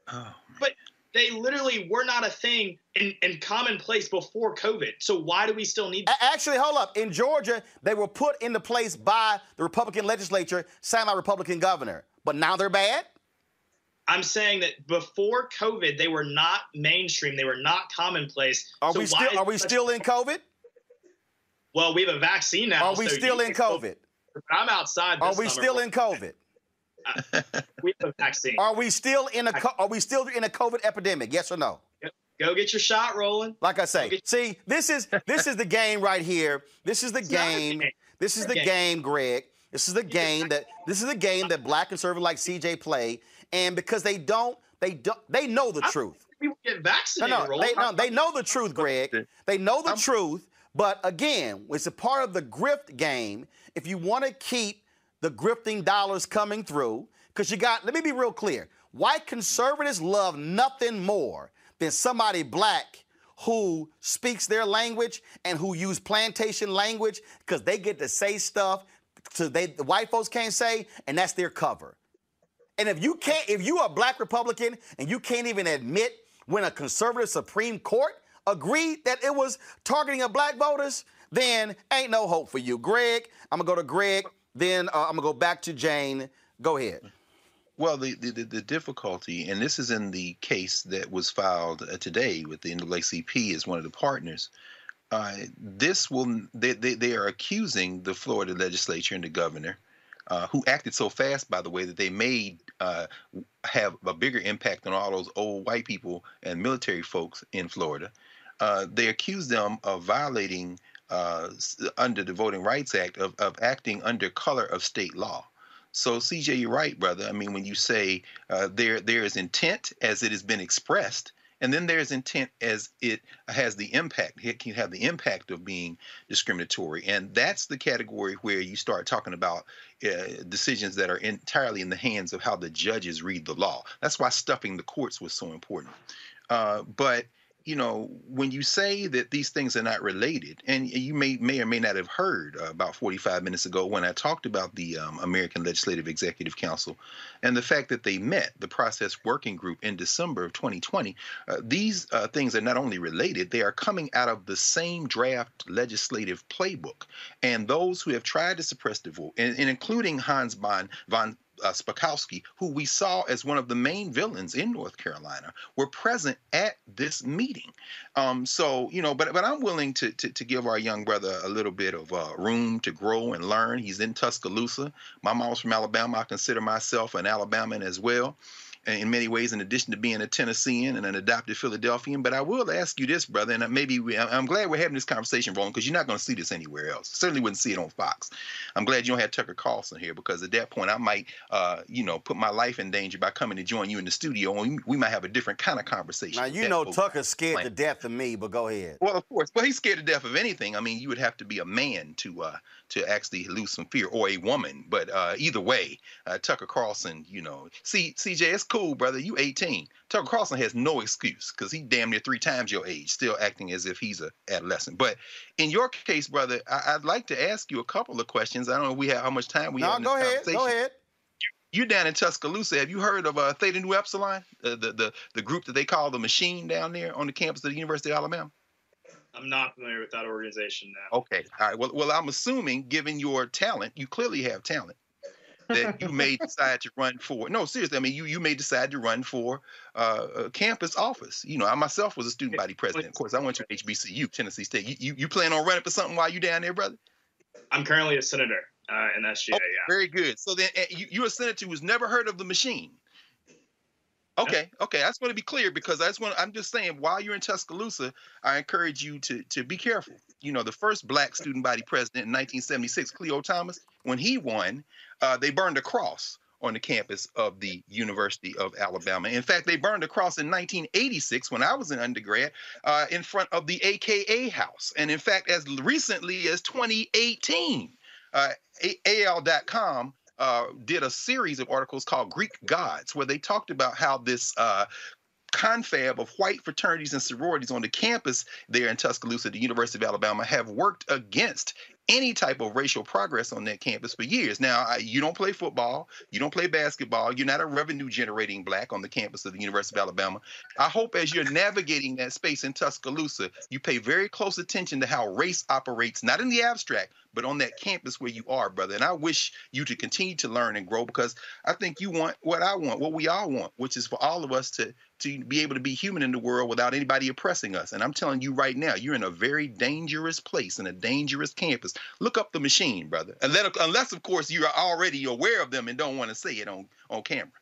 Oh, but they literally were not a thing in, in commonplace before COVID. So why do we still need? Actually, hold up. In Georgia, they were put into place by the Republican legislature, signed by Republican governor. But now they're bad. I'm saying that before COVID, they were not mainstream. They were not commonplace. Are so we still? Are we still in COVID? Well, we have a vaccine now. Are we so still in COVID? I'm outside. Are we summer. still in COVID? [LAUGHS] we have a vaccine. Are we still in a Are we still in a COVID epidemic? Yes or no? Go get your shot Roland. Like I say, see, this is this is the game right here. This is the game. game. This is the game. game, Greg. This is the game that this is the game that black conservative like CJ play, and because they don't, they don't, they know the truth. People get vaccinated. No, no, they, no, they know the truth, Greg. They know the truth. But again, it's a part of the grift game. If you want to keep the grifting dollars coming through. Because you got, let me be real clear white conservatives love nothing more than somebody black who speaks their language and who use plantation language because they get to say stuff so they the white folks can't say, and that's their cover. And if you can't, if you are a black Republican and you can't even admit when a conservative Supreme Court agreed that it was targeting of black voters, then ain't no hope for you. Greg, I'm gonna go to Greg, then uh, I'm gonna go back to Jane. Go ahead. Well, the, the, the difficulty, and this is in the case that was filed uh, today with the NAACP as one of the partners. Uh, this will they, they, they are accusing the Florida legislature and the governor, uh, who acted so fast, by the way, that they made uh, have a bigger impact on all those old white people and military folks in Florida. Uh, they accuse them of violating uh, under the Voting Rights Act of, of acting under color of state law. So, CJ, you're right, brother. I mean, when you say uh, there there is intent as it has been expressed, and then there's intent as it has the impact. It can have the impact of being discriminatory, and that's the category where you start talking about uh, decisions that are entirely in the hands of how the judges read the law. That's why stuffing the courts was so important. Uh, but you know, when you say that these things are not related, and you may may or may not have heard uh, about 45 minutes ago when I talked about the um, American Legislative Executive Council and the fact that they met the process working group in December of 2020. Uh, these uh, things are not only related; they are coming out of the same draft legislative playbook. And those who have tried to suppress the vote, and, and including Hans von, von uh, Spakovsky, who we saw as one of the main villains in North Carolina, were present at this meeting. Um, so you know, but but I'm willing to, to, to give our young brother a little bit of uh, room to grow and learn. He's in Tuscaloosa. My mom's from Alabama. I consider myself an Alabaman as well in many ways, in addition to being a Tennessean and an adopted Philadelphian. But I will ask you this, brother, and maybe we, I'm glad we're having this conversation, Roland, because you're not going to see this anywhere else. Certainly wouldn't see it on Fox. I'm glad you don't have Tucker Carlson here because at that point I might, uh, you know, put my life in danger by coming to join you in the studio, and we might have a different kind of conversation. Now you know Tucker's scared to death of me, but go ahead. Well, of course, but he's scared to death of anything. I mean, you would have to be a man to uh, to actually lose some fear, or a woman. But uh, either way, uh, Tucker Carlson, you know, see, CJ, it's cool, brother. You 18. Tucker Carlson has no excuse because he damn near three times your age, still acting as if he's a adolescent. But in your case, brother, I- would like to ask you a couple of questions. I don't know if we have how much time we no, have. No, go ahead. Go ahead. You down in Tuscaloosa. Have you heard of uh, Theta Nu Epsilon, uh, the, the the group that they call the Machine down there on the campus of the University of Alabama? I'm not familiar with that organization now. Okay. All right. Well, well, I'm assuming, given your talent, you clearly have talent, that you may decide to run for. No, seriously. I mean, you you may decide to run for uh, a campus office. You know, I myself was a student body president. Of course, I went to HBCU, Tennessee State. You, you you plan on running for something while you down there, brother? I'm currently a senator uh, in SGA. Oh, yeah. Very good. So then, eh, you, you're a senator who's never heard of the machine. Okay, okay. I just want to be clear because I just want I'm just saying while you're in Tuscaloosa, I encourage you to to be careful. You know, the first black student body president in 1976, Cleo Thomas, when he won, uh, they burned a cross on the campus of the University of Alabama. In fact, they burned a cross in 1986 when I was an undergrad uh, in front of the AKA house. And in fact, as recently as 2018, uh, AL.com uh, did a series of articles called Greek Gods, where they talked about how this uh, confab of white fraternities and sororities on the campus there in Tuscaloosa, the University of Alabama, have worked against any type of racial progress on that campus for years. Now, I, you don't play football, you don't play basketball, you're not a revenue generating black on the campus of the University of Alabama. I hope as you're navigating that space in Tuscaloosa, you pay very close attention to how race operates, not in the abstract, but on that campus where you are, brother. And I wish you to continue to learn and grow because I think you want what I want, what we all want, which is for all of us to to be able to be human in the world without anybody oppressing us. And I'm telling you right now, you're in a very dangerous place in a dangerous campus. Look up the machine, brother. Unless, unless of course, you are already aware of them and don't want to say it on on camera.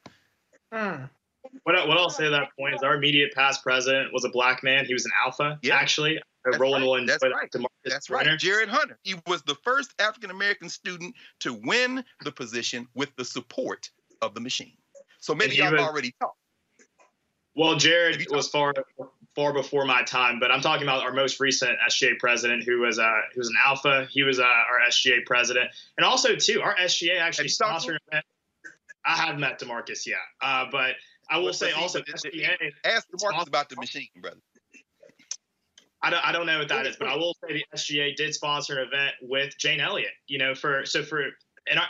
Hmm. What, what I'll say at that point is our immediate past president was a black man. He was an alpha, yeah. actually. That's Roland right. That's right. That's right. Jared Hunter. He was the first African American student to win the position with the support of the machine. So maybe y'all was, already talked. Well, Jared was far far before my time, but I'm talking about our most recent SGA president, who was uh, who was an alpha. He was uh, our SGA president, and also too, our SGA actually sponsored. I have met Demarcus, yeah, uh, but I will say also SGA. Ask Demarcus about the machine, brother. I don't, I don't know what that is, but I will say the SGA did sponsor an event with Jane Elliott. You know, for so for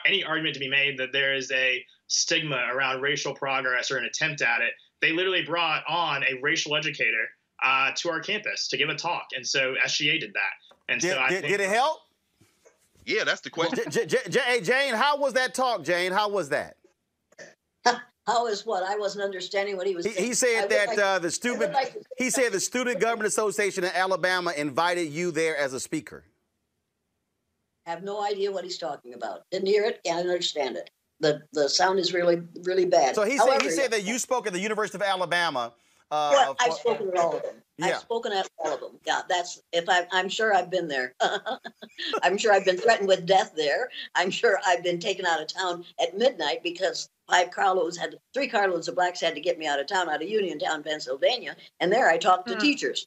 any argument to be made that there is a stigma around racial progress or an attempt at it, they literally brought on a racial educator uh, to our campus to give a talk, and so SGA did that. And did, so I did, think, did it help? Yeah, that's the question. J- J- J- hey, Jane, how was that talk, Jane? How was that? [LAUGHS] How is what? I wasn't understanding what he was He, he said would that like- uh, the student like [LAUGHS] he said the Student Government Association in Alabama invited you there as a speaker. have no idea what he's talking about. Didn't hear it, can't understand it. The the sound is really really bad. So he said he said that you spoke at the University of Alabama. Uh, Well, I've spoken at all of them. Yeah. I've spoken at all of them. Yeah, that's if I, I'm sure I've been there. [LAUGHS] I'm sure I've been threatened with death there. I'm sure I've been taken out of town at midnight because five carloads had three carloads of blacks had to get me out of town, out of Uniontown, Pennsylvania. And there I talked to teachers,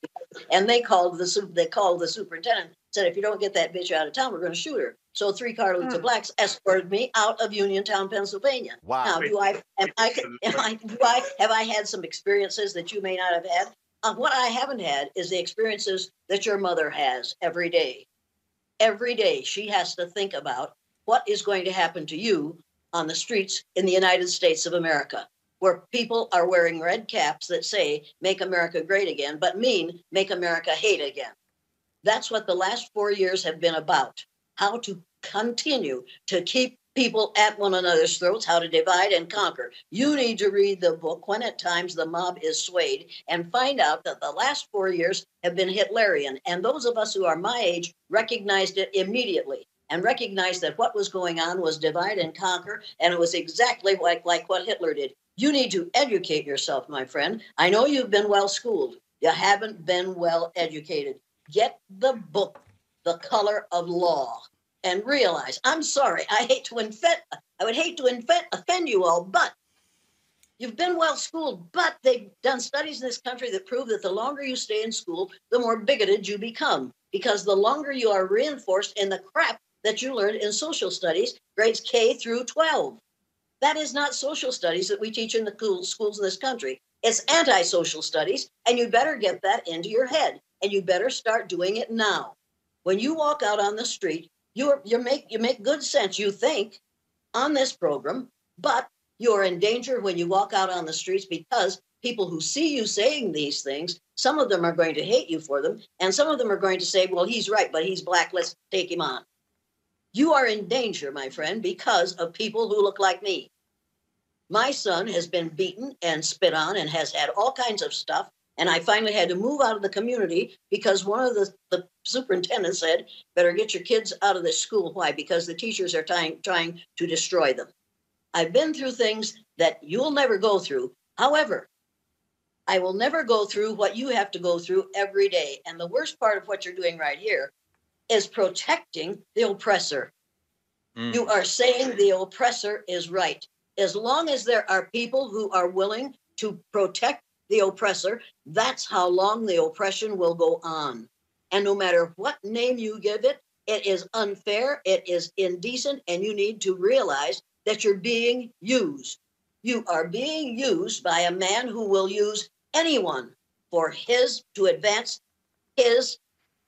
and they called the they called the superintendent. Said if you don't get that bitch out of town, we're going to shoot her. So three carloads of blacks escorted me out of Uniontown, Pennsylvania. Wow. Now, do I am I am I do I have I had some experiences that you may not have had? Uh, what I haven't had is the experiences that your mother has every day. Every day, she has to think about what is going to happen to you on the streets in the United States of America, where people are wearing red caps that say, Make America Great Again, but mean, Make America Hate Again. That's what the last four years have been about how to continue to keep people at one another's throats, how to divide and conquer. You need to read the book, When at Times the Mob is Swayed, and find out that the last four years have been Hitlerian. And those of us who are my age recognized it immediately and recognized that what was going on was divide and conquer, and it was exactly like, like what Hitler did. You need to educate yourself, my friend. I know you've been well schooled. You haven't been well educated. Get the book, The Color of Law, and realize I'm sorry. I hate to infect, I would hate to infect, offend you all, but you've been well schooled. But they've done studies in this country that prove that the longer you stay in school, the more bigoted you become, because the longer you are reinforced in the crap that you learned in social studies, grades K through 12. That is not social studies that we teach in the schools in this country. It's anti-social studies, and you better get that into your head, and you better start doing it now. When you walk out on the street, you you make you make good sense. You think on this program, but you're in danger when you walk out on the streets because people who see you saying these things, some of them are going to hate you for them, and some of them are going to say, "Well, he's right, but he's black. Let's take him on." You are in danger, my friend, because of people who look like me. My son has been beaten and spit on and has had all kinds of stuff. And I finally had to move out of the community because one of the, the superintendents said, better get your kids out of this school. Why? Because the teachers are trying, trying to destroy them. I've been through things that you'll never go through. However, I will never go through what you have to go through every day. And the worst part of what you're doing right here is protecting the oppressor. Mm. You are saying the oppressor is right. As long as there are people who are willing to protect the oppressor, that's how long the oppression will go on. And no matter what name you give it, it is unfair, it is indecent, and you need to realize that you're being used. You are being used by a man who will use anyone for his to advance his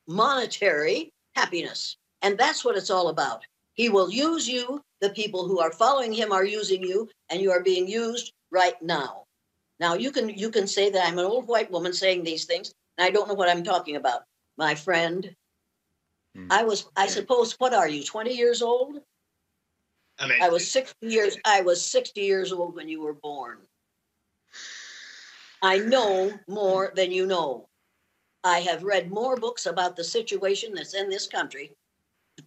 monetary happiness. And that's what it's all about. He will use you. The people who are following him are using you, and you are being used right now. Now you can you can say that I'm an old white woman saying these things, and I don't know what I'm talking about, my friend. Hmm. I was, I suppose, what are you, 20 years old? I mean, I was 60 years, I was 60 years old when you were born. I know more than you know. I have read more books about the situation that's in this country.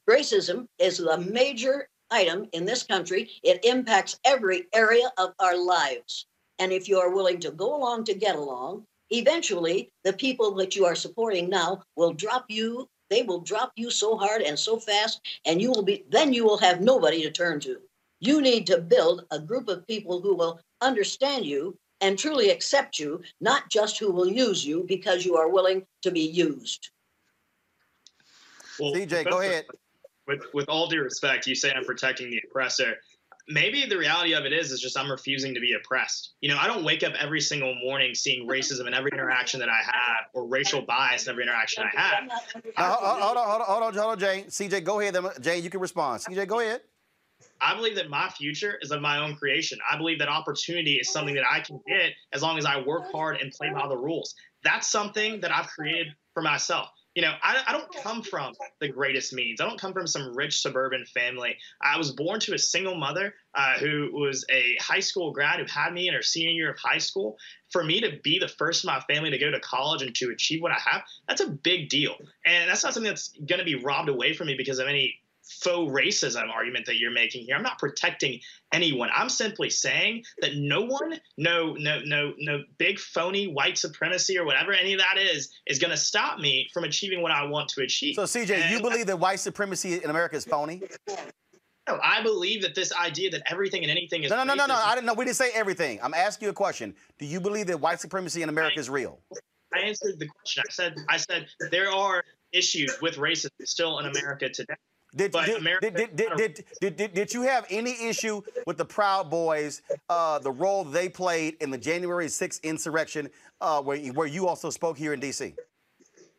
Racism is a major item in this country. It impacts every area of our lives. And if you are willing to go along to get along, eventually the people that you are supporting now will drop you. They will drop you so hard and so fast, and you will be then you will have nobody to turn to. You need to build a group of people who will understand you and truly accept you, not just who will use you because you are willing to be used. Well, CJ, go ahead. With with all due respect, you say I'm protecting the oppressor. maybe the reality of it is is just I'm refusing to be oppressed. You know, I don't wake up every single morning seeing racism in every interaction that I have or racial bias in every interaction I have. Uh, hold, on, hold on, hold on, hold on, Jane. CJ, go ahead. Jane, you can respond. CJ, go ahead. I believe that my future is of my own creation. I believe that opportunity is something that I can get as long as I work hard and play by the rules. That's something that I've created for myself you know, I, I, don't come from the greatest means. I don't come from some rich suburban family. I was born to a single mother uh, who was a high school grad who had me in her senior year of high school. For me to be the first in my family to go to college and to achieve what I have, that's a big deal. And that's not something that's going to be robbed away from me because of any faux racism argument that you're making here. I'm not protecting anyone. I'm simply saying that no one, no, no, no, no big phony white supremacy or whatever any of that is, is going to stop me from achieving what I want to achieve. So, CJ, and you believe that white supremacy in America is phony? No, I believe that this idea that everything and anything is no, no, no, no, no. I didn't know. We didn't say everything. I'm asking you a question. Do you believe that white supremacy in America is real? I answered the question. I said, I said there are issues with racism still in America today. Did, did, did, did, did, did, did, you have any issue with the Proud Boys, uh, the role they played in the January 6th insurrection, uh, where, where you also spoke here in D.C.?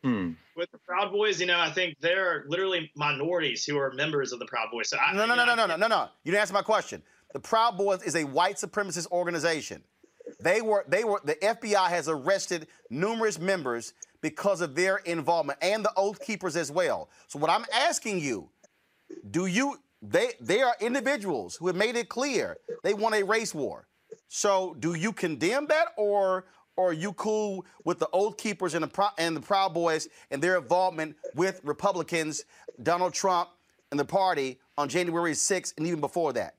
Hmm. With the Proud Boys, you know, I think they're literally minorities who are members of the Proud Boys. So I, no, no, no, know, no, no, no, no, no. You didn't answer my question. The Proud Boys is a white supremacist organization. They were, they were, the FBI has arrested numerous members because of their involvement and the Oath Keepers as well. So what I'm asking you do you they they are individuals who have made it clear they want a race war. So do you condemn that or or are you cool with the Oath Keepers and the and the Proud Boys and their involvement with Republicans, Donald Trump, and the party on January 6th and even before that?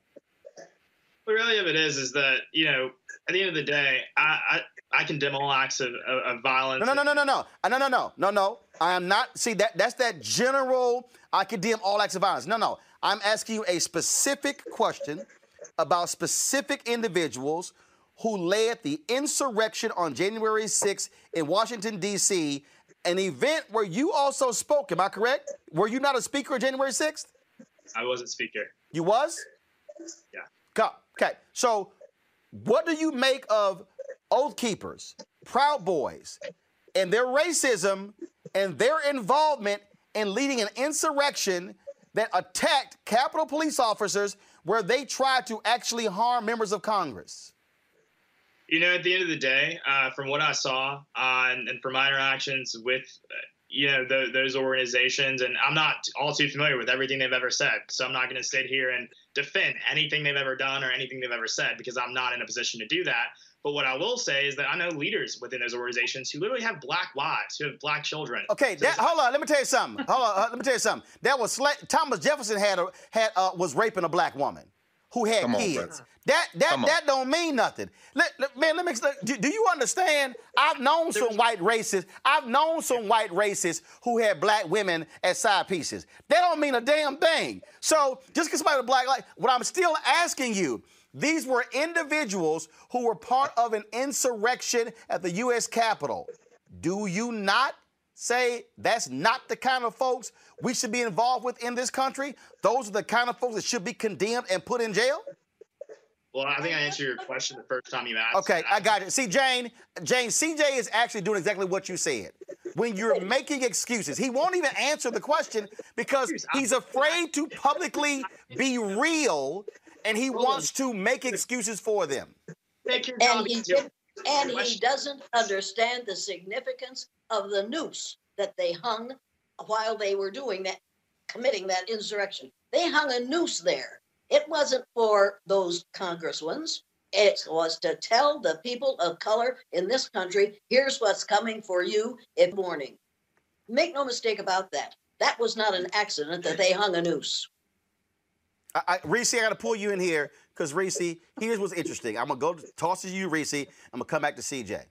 The reality of it is, is that you know, at the end of the day, I I, I condemn all acts of, of, of violence. No, no, no, no, no, no, no, no, no, no, no. I am not. See that that's that general. I condemn all acts of violence. No, no. I'm asking you a specific question about specific individuals who led the insurrection on January 6th in Washington D.C. An event where you also spoke. Am I correct? Were you not a speaker on January 6th? I wasn't speaker. You was? Yeah. Okay. So, what do you make of Oath Keepers, Proud Boys, and their racism and their involvement in leading an insurrection that attacked Capitol police officers where they tried to actually harm members of Congress? You know, at the end of the day, uh, from what I saw uh, and, and, from my interactions with, uh, you know, the, those organizations, and I'm not all too familiar with everything they've ever said, so I'm not going to sit here and defend anything they've ever done or anything they've ever said because I'm not in a position to do that. But what I will say is that I know leaders within those organizations who literally have black wives, who have black children. Okay, so that, hold on. Let me tell you something. hold on. Uh, let me tell you something. That was Thomas Jefferson had a, had uh, was raping a black woman who had Come kids. On, that that that don't mean nothing. Let, let, man, let me. Do, do, you understand? I've known some white racists. I've known some white racists who had black women as side pieces. That don't mean a damn thing. So just because somebody black, like, what I'm still asking you these were individuals who were part of an insurrection at the U.S. Capitol. Do you not say that's not the kind of folks we should be involved with in this country? Those are the kind of folks that should be condemned and put in jail? Well, I think I answered your question the first time you asked. Okay, I got it. See, Jane, Jane, CJ is actually doing exactly what you said. When you're making excuses, he won't even answer the question because he's afraid to publicly be real and he wants to make excuses for them. And he, did, and he doesn't understand the significance of the noose that they hung while they were doing that, committing that insurrection. They hung a noose there. It wasn't for those congressmen. It was to tell the people of color in this country, here's what's coming for you in warning. Make no mistake about that. That was not an accident that they hung a noose. I, I, Reese, I got to pull you in here because Reese, here's what's interesting. I'm gonna go toss to you, Reese. I'm gonna come back to CJ.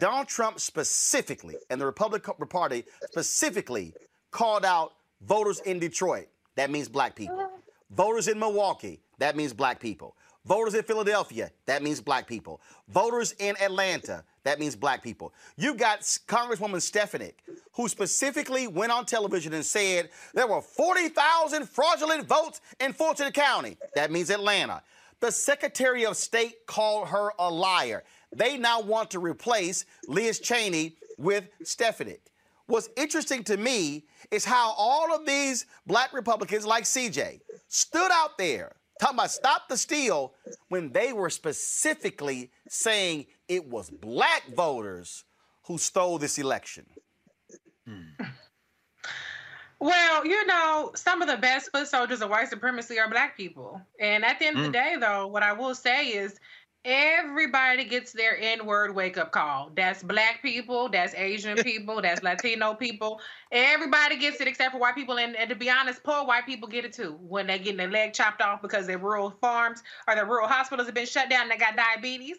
Donald Trump specifically and the Republican Party specifically called out voters in Detroit. That means black people. Voters in Milwaukee. That means black people. Voters in Philadelphia, that means black people. Voters in Atlanta, that means black people. You got Congresswoman Stefanik, who specifically went on television and said there were 40,000 fraudulent votes in Fulton County. That means Atlanta. The Secretary of State called her a liar. They now want to replace Liz Cheney with Stefanik. What's interesting to me is how all of these black Republicans, like CJ, stood out there talking about stop the steal when they were specifically saying it was black voters who stole this election. Hmm. Well, you know, some of the best foot soldiers of white supremacy are black people. And at the end mm. of the hmm. day, though, what I will say is everybody gets their N-word wake-up call. That's black people, that's Asian [LAUGHS] people, that's Latino people. Everybody gets it except for white people. And, and, to be honest, poor white people get it too when they're getting their leg chopped off because their rural farms or their rural hospitals have been shut down and they got diabetes.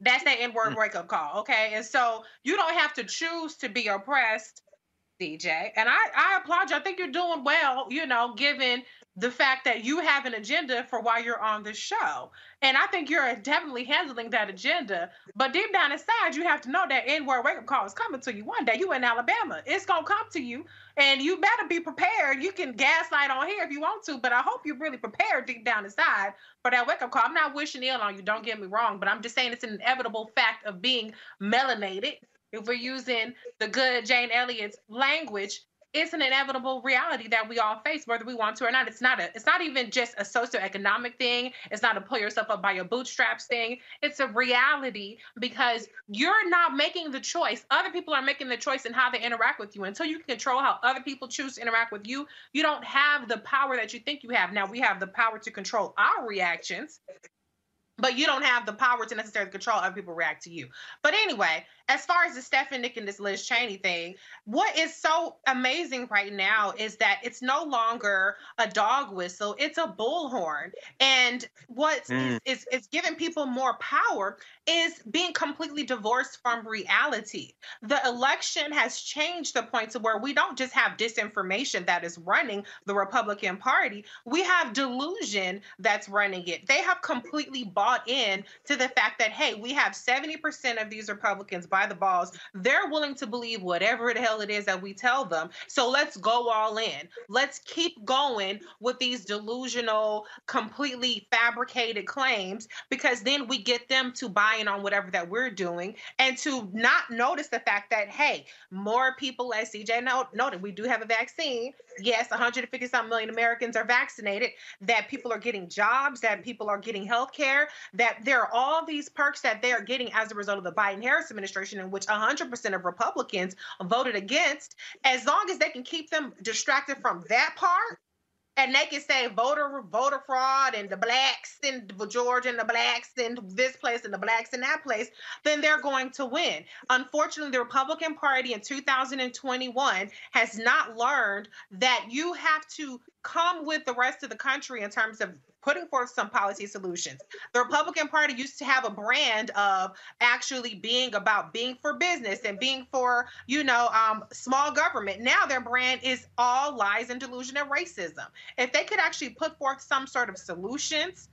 That's that N-word mm. wake-up call, okay? And so you don't have to choose to be oppressed, CJ. And I, I applaud you. I think you're doing well, you know, given the fact that you have an agenda for why you're on this show. And I think you're definitely handling that agenda. But deep down inside, you have to know that N-word wake-up call is coming to you one day. You in Alabama. It's gonna come to you. And you better be prepared. You can gaslight on here if you want to, but I hope you're really prepared deep down inside for that wake-up call. I'm not wishing ill on you, don't get me wrong, but I'm just saying it's an inevitable fact of being melanated. If we're using the good Jane Elliott's language, it's an inevitable reality that we all face, whether we want to or not. It's not a it's not even just a socioeconomic thing. It's not a pull yourself up by your bootstraps thing. It's a reality because you're not making the choice. Other people are making the choice in how they interact with you. Until you can control how other people choose to interact with you, you don't have the power that you think you have. Now we have the power to control our reactions but you don't have the power to necessarily control other people react to you. But anyway, as far as the Stefanik and this Liz Cheney thing, what is so amazing right now is that it's no longer a dog whistle, it's a bullhorn. And what mm. is, is, is giving people more power is being completely divorced from reality. The election has changed the point to where we don't just have disinformation that is running the Republican Party, we have delusion that's running it. They have completely bought in to the fact that, hey, we have 70% of these Republicans by the balls. They're willing to believe whatever the hell it is that we tell them. So let's go all in. Let's keep going with these delusional, completely fabricated claims because then we get them to buy in on whatever that we're doing and to not notice the fact that, hey, more people, as CJ noted, we do have a vaccine. Yes, 150 some million Americans are vaccinated, that people are getting jobs, that people are getting health care, that there are all these perks that they are getting as a result of the Biden Harris administration, in which 100% of Republicans voted against. As long as they can keep them distracted from that part, and they can say voter voter fraud and the blacks in Georgia and the blacks in this place and the blacks in that place, then they're going to win. Unfortunately, the Republican Party in 2021 has not learned that you have to come with the rest of the country in terms of putting forth some policy solutions. The Republican Party used to have a brand of actually being about being for business and being for, you know, um, small government. Now their brand is all lies and delusion and racism. If they could actually put forth some sort of solutions,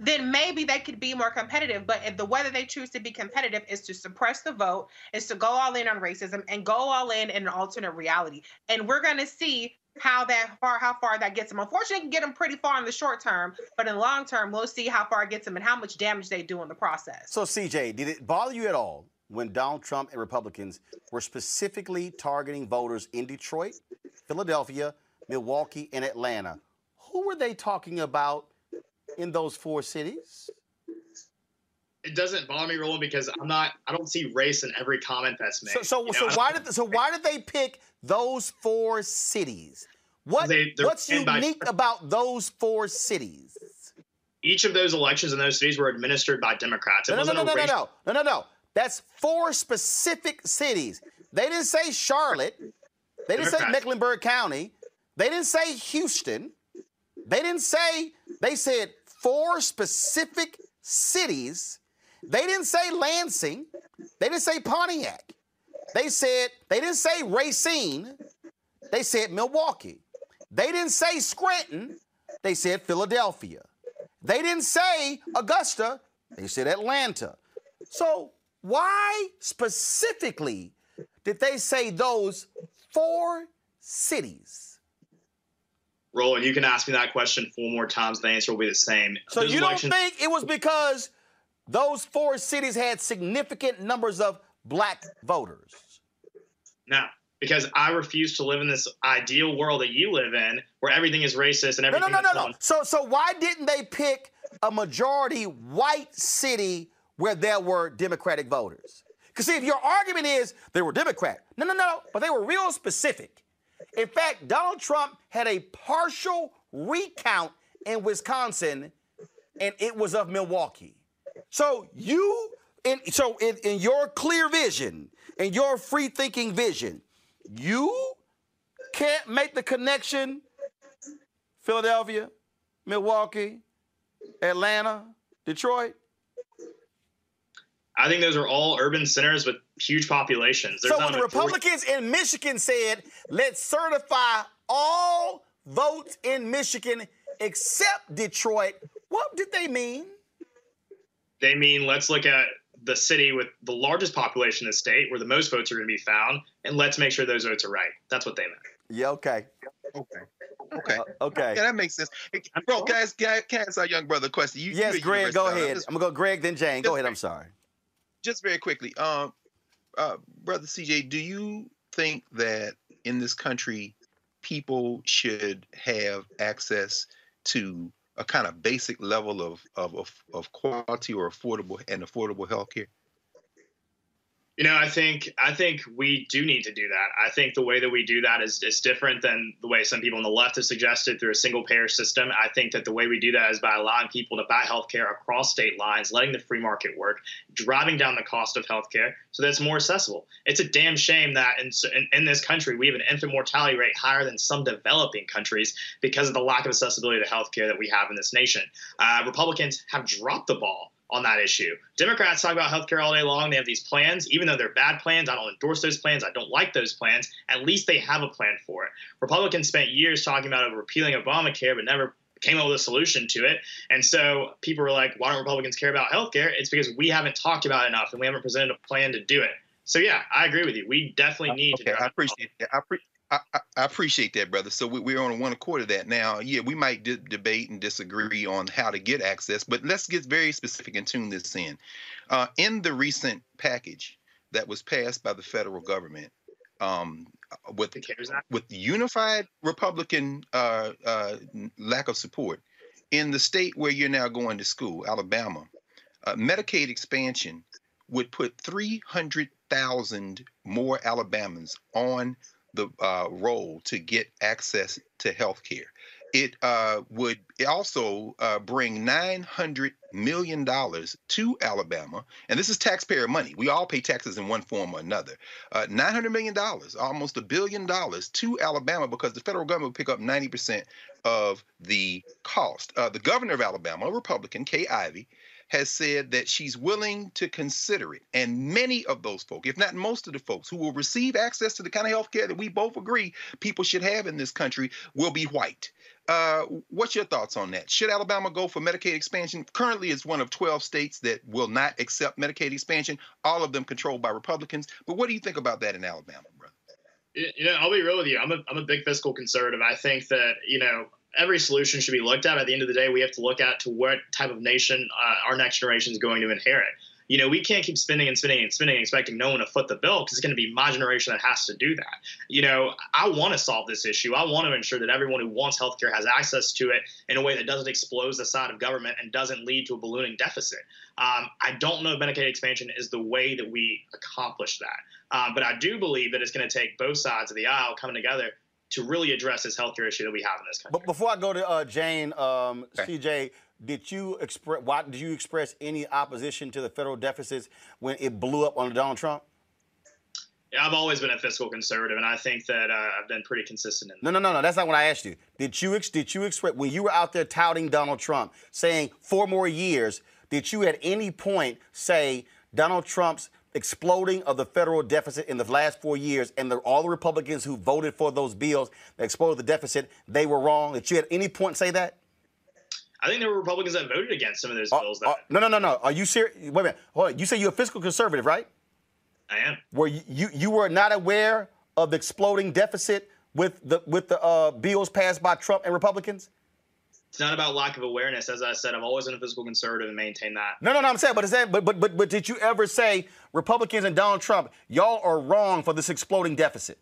then maybe they could be more competitive. But the that they choose to be competitive is to suppress the vote, is to go all in on racism and go all in in an alternate reality. And we're going to see how that far how far that gets them. Unfortunately, can get them pretty far in the short term, but in the long term, we'll see how far it gets them and how much damage they do in the process. So, CJ, did it bother you at all when Donald Trump and Republicans were specifically targeting voters in Detroit, Philadelphia, Milwaukee, and Atlanta? Who were they talking about in those four cities? It doesn't bother me, Roland, because I'm not. I don't see race in every comment that's made. So, so, so why did so why did they pick those four cities? What they, what's unique by, about those four cities? Each of those elections in those cities were administered by Democrats. It no, no, no, no, no, no, no, no, no. That's four specific cities. They didn't say Charlotte. They didn't Democrats. say Mecklenburg County. They didn't say Houston. They didn't say. They said four specific cities they didn't say Lansing. They didn't say Pontiac. They said, they didn't say Racine. They said Milwaukee. They didn't say Scranton. They said Philadelphia. They didn't say Augusta, they said Atlanta. So why specifically did they say those four cities? Roland, you can ask me that question four more times. The answer will be the same. So Those you don't think it was because those four cities had significant numbers of black voters? No, because I refuse to live in this ideal world that you live in, where everything is racist and No, everything. no, no, no, that's no. So, so why didn't they pick a majority white city where there were Democratic voters? Because see, if your argument is they were Democrat, no, no, no, but they were real specific. In fact, Donald Trump had a partial recount in Wisconsin, and it was of Milwaukee. So you, in, so in, in your clear vision, in your free thinking vision, you can't make the connection Philadelphia, Milwaukee, Atlanta, Detroit. I think those are all urban centers with huge populations. There's so when the Republicans in Michigan said, let's certify all votes in Michigan except Detroit, what did they mean? They mean let's look at the city with the largest population in the state, where the most votes are going to be found, and let's make sure those votes are right. That's what they meant. Yeah, okay. Okay. Okay. okay. Yeah, that makes sense. Hey, bro, can I, ask, can, I, can I ask our young brother a question? You, Yes, you Greg, go university ahead. student. I'm gonna go Greg, then Jane. Go ahead. I'm sorry. Just very quickly, um, uh, brother CJ, do you think that in this country people should have access to a kind of basic level of of of, of quality or affordable and affordable health care? You know, I think I think we do need to do that. I think the way that we do that is, is different than the way some people on the left have suggested through a single payer system. I think that the way we do that is by allowing people to buy healthcare across state lines, letting the free market work, driving down the cost of healthcare so that it's more accessible. It's a damn shame that in, in, in this country we have an infant mortality rate higher than some developing countries because of the lack of accessibility to healthcare that we have in this nation. Uh, Republicans have dropped the ball on that issue. Democrats talk about healthcare all day long. They have these plans, even though they're bad plans. I don't endorse those plans. I don't like those plans. At least they have a plan for it. Republicans spent years talking about repealing Obamacare, but never came up with a solution to it. And so people were like, why don't Republicans care about healthcare? It's because we haven't talked about it enough and we haven't presented a plan to do it. So yeah, I agree with you. We definitely uh, need to Okay, to. I appreciate that. I, pre- I, I appreciate that, brother. So we, we're on one accord of that now. Yeah, we might d- debate and disagree on how to get access, but let's get very specific and tune this in. Uh, in the recent package that was passed by the federal government, um, with with unified Republican uh, uh, lack of support in the state where you're now going to school, Alabama, uh, Medicaid expansion would put 300,000 more Alabamans on the uh, roll to get access to health care. It uh, would also uh, bring $900 million to Alabama. And this is taxpayer money. We all pay taxes in one form or another. Uh, $900 million, almost a billion dollars to Alabama because the federal government would pick up 90% of the cost. Uh, the governor of Alabama, a Republican, Kay Ivey, has said that she's willing to consider it. And many of those folks, if not most of the folks who will receive access to the kind of health care that we both agree people should have in this country, will be white. Uh, what's your thoughts on that? Should Alabama go for Medicaid expansion? Currently, it's one of 12 states that will not accept Medicaid expansion, all of them controlled by Republicans. But what do you think about that in Alabama, brother? You know, I'll be real with you. I'm a, I'm a big fiscal conservative. I think that, you know, every solution should be looked at. At the end of the day, we have to look at to what type of nation uh, our next generation is going to inherit. You know, we can't keep spending and spending and spending, expecting no one to foot the bill because it's going to be my generation that has to do that. You know, I want to solve this issue. I want to ensure that everyone who wants healthcare has access to it in a way that doesn't explode the side of government and doesn't lead to a ballooning deficit. Um, I don't know if Medicaid expansion is the way that we accomplish that. Um, but I do believe that it's going to take both sides of the aisle coming together to really address this healthcare issue that we have in this country. But before I go to uh, Jane, um, CJ, did you express why did you express any opposition to the federal deficits when it blew up under Donald Trump? Yeah, I've always been a fiscal conservative, and I think that uh, I've been pretty consistent in No, no, no, no. That's not what I asked you. Did you ex- did you express when you were out there touting Donald Trump, saying four more years? Did you at any point say Donald Trump's exploding of the federal deficit in the last four years and the, all the Republicans who voted for those bills that exploded the deficit, they were wrong? Did you at any point say that? I think there were Republicans that voted against some of those Uh, bills. That uh, no, no, no, no. Are you serious? Wait a minute. Hold on. You say you're a fiscal conservative, right? I am. Were you, you you were not aware of the exploding deficit with the with the uh, bills passed by Trump and Republicans? It's not about lack of awareness. As I said, I've always been a fiscal conservative and maintain that. No, no, no. I'm saying, but is that, but but but but did you ever say Republicans and Donald Trump, y'all are wrong for this exploding deficit?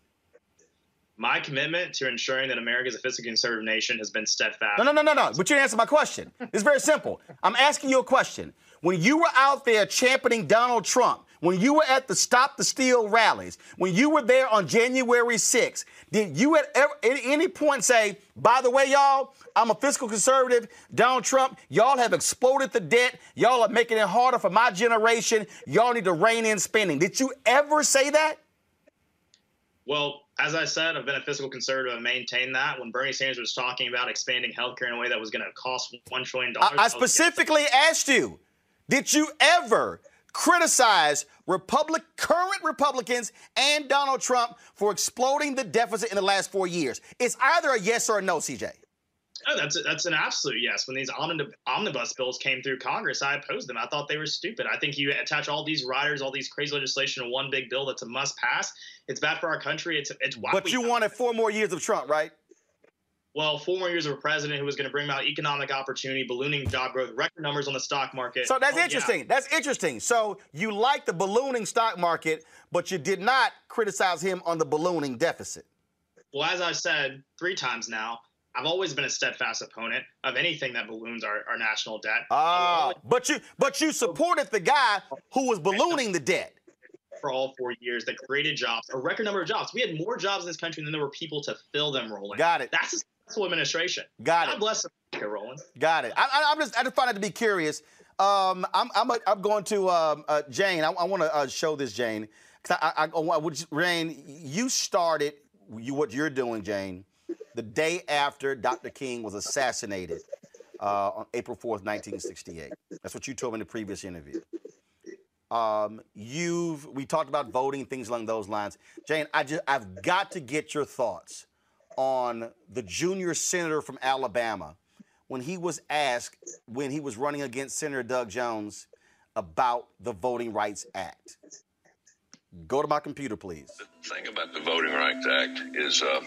My commitment to ensuring that America is a fiscally conservative nation has been steadfast. No, no, no, no, no. But you didn't answer my question. It's very simple. I'm asking you a question. When you were out there championing Donald Trump, when you were at the Stop the Steal rallies, when you were there on January 6th, did you at, ever, at any point say, by the way, y'all, I'm a fiscal conservative, Donald Trump, y'all have exploded the debt, y'all are making it harder for my generation, y'all need to rein in spending. Did you ever say that? Well, as I said, I've been a fiscal conservative and maintained that. When Bernie Sanders was talking about expanding healthcare in a way that was going to cost $1 trillion. I, I specifically asked you, did you ever criticize Republic, current Republicans and Donald Trump for exploding the deficit in the last four years? It's either a yes or a no, CJ. Oh, that's that's an absolute yes. When these omnibus bills came through Congress, I opposed them. I thought they were stupid. I think you attach all these riders, all these crazy legislation to one big bill that's a must pass. It's bad for our country. It's it's why. But you wanted four more years of Trump, right? Well, four more years of a president who was going to bring about economic opportunity, ballooning job growth, record numbers on the stock market. So that's Oh, yeah. interesting. That's interesting. So you like the ballooning stock market, but you did not criticize him on the ballooning deficit. Well, as I've said three times now, I've always been a steadfast opponent of anything that balloons our, our national debt. Ah, but you but you supported the guy who was ballooning the debt. for all four years that created jobs, a record number of jobs. We had more jobs in this country than there were people to fill them, Roland. Got it. That's successful administration. Got God it. bless America, Roland. Got it. I, I, I'm just I just find it to be curious. Um, I'm I'm, a, I'm going to um, uh, Jane. I, I want to uh, show this Jane because I, I, I would Jane. You started you what you're doing, Jane, the day after Dr. King was assassinated uh, on April 4th, 1968. That's what you told me in the previous interview. Um, you've we talked about voting things along those lines. Jane, I just I've got to get your thoughts on the junior senator from Alabama when he was asked when he was running against Senator Doug Jones about the Voting Rights Act. Go to my computer, please. The thing about the Voting Rights Act is, uh,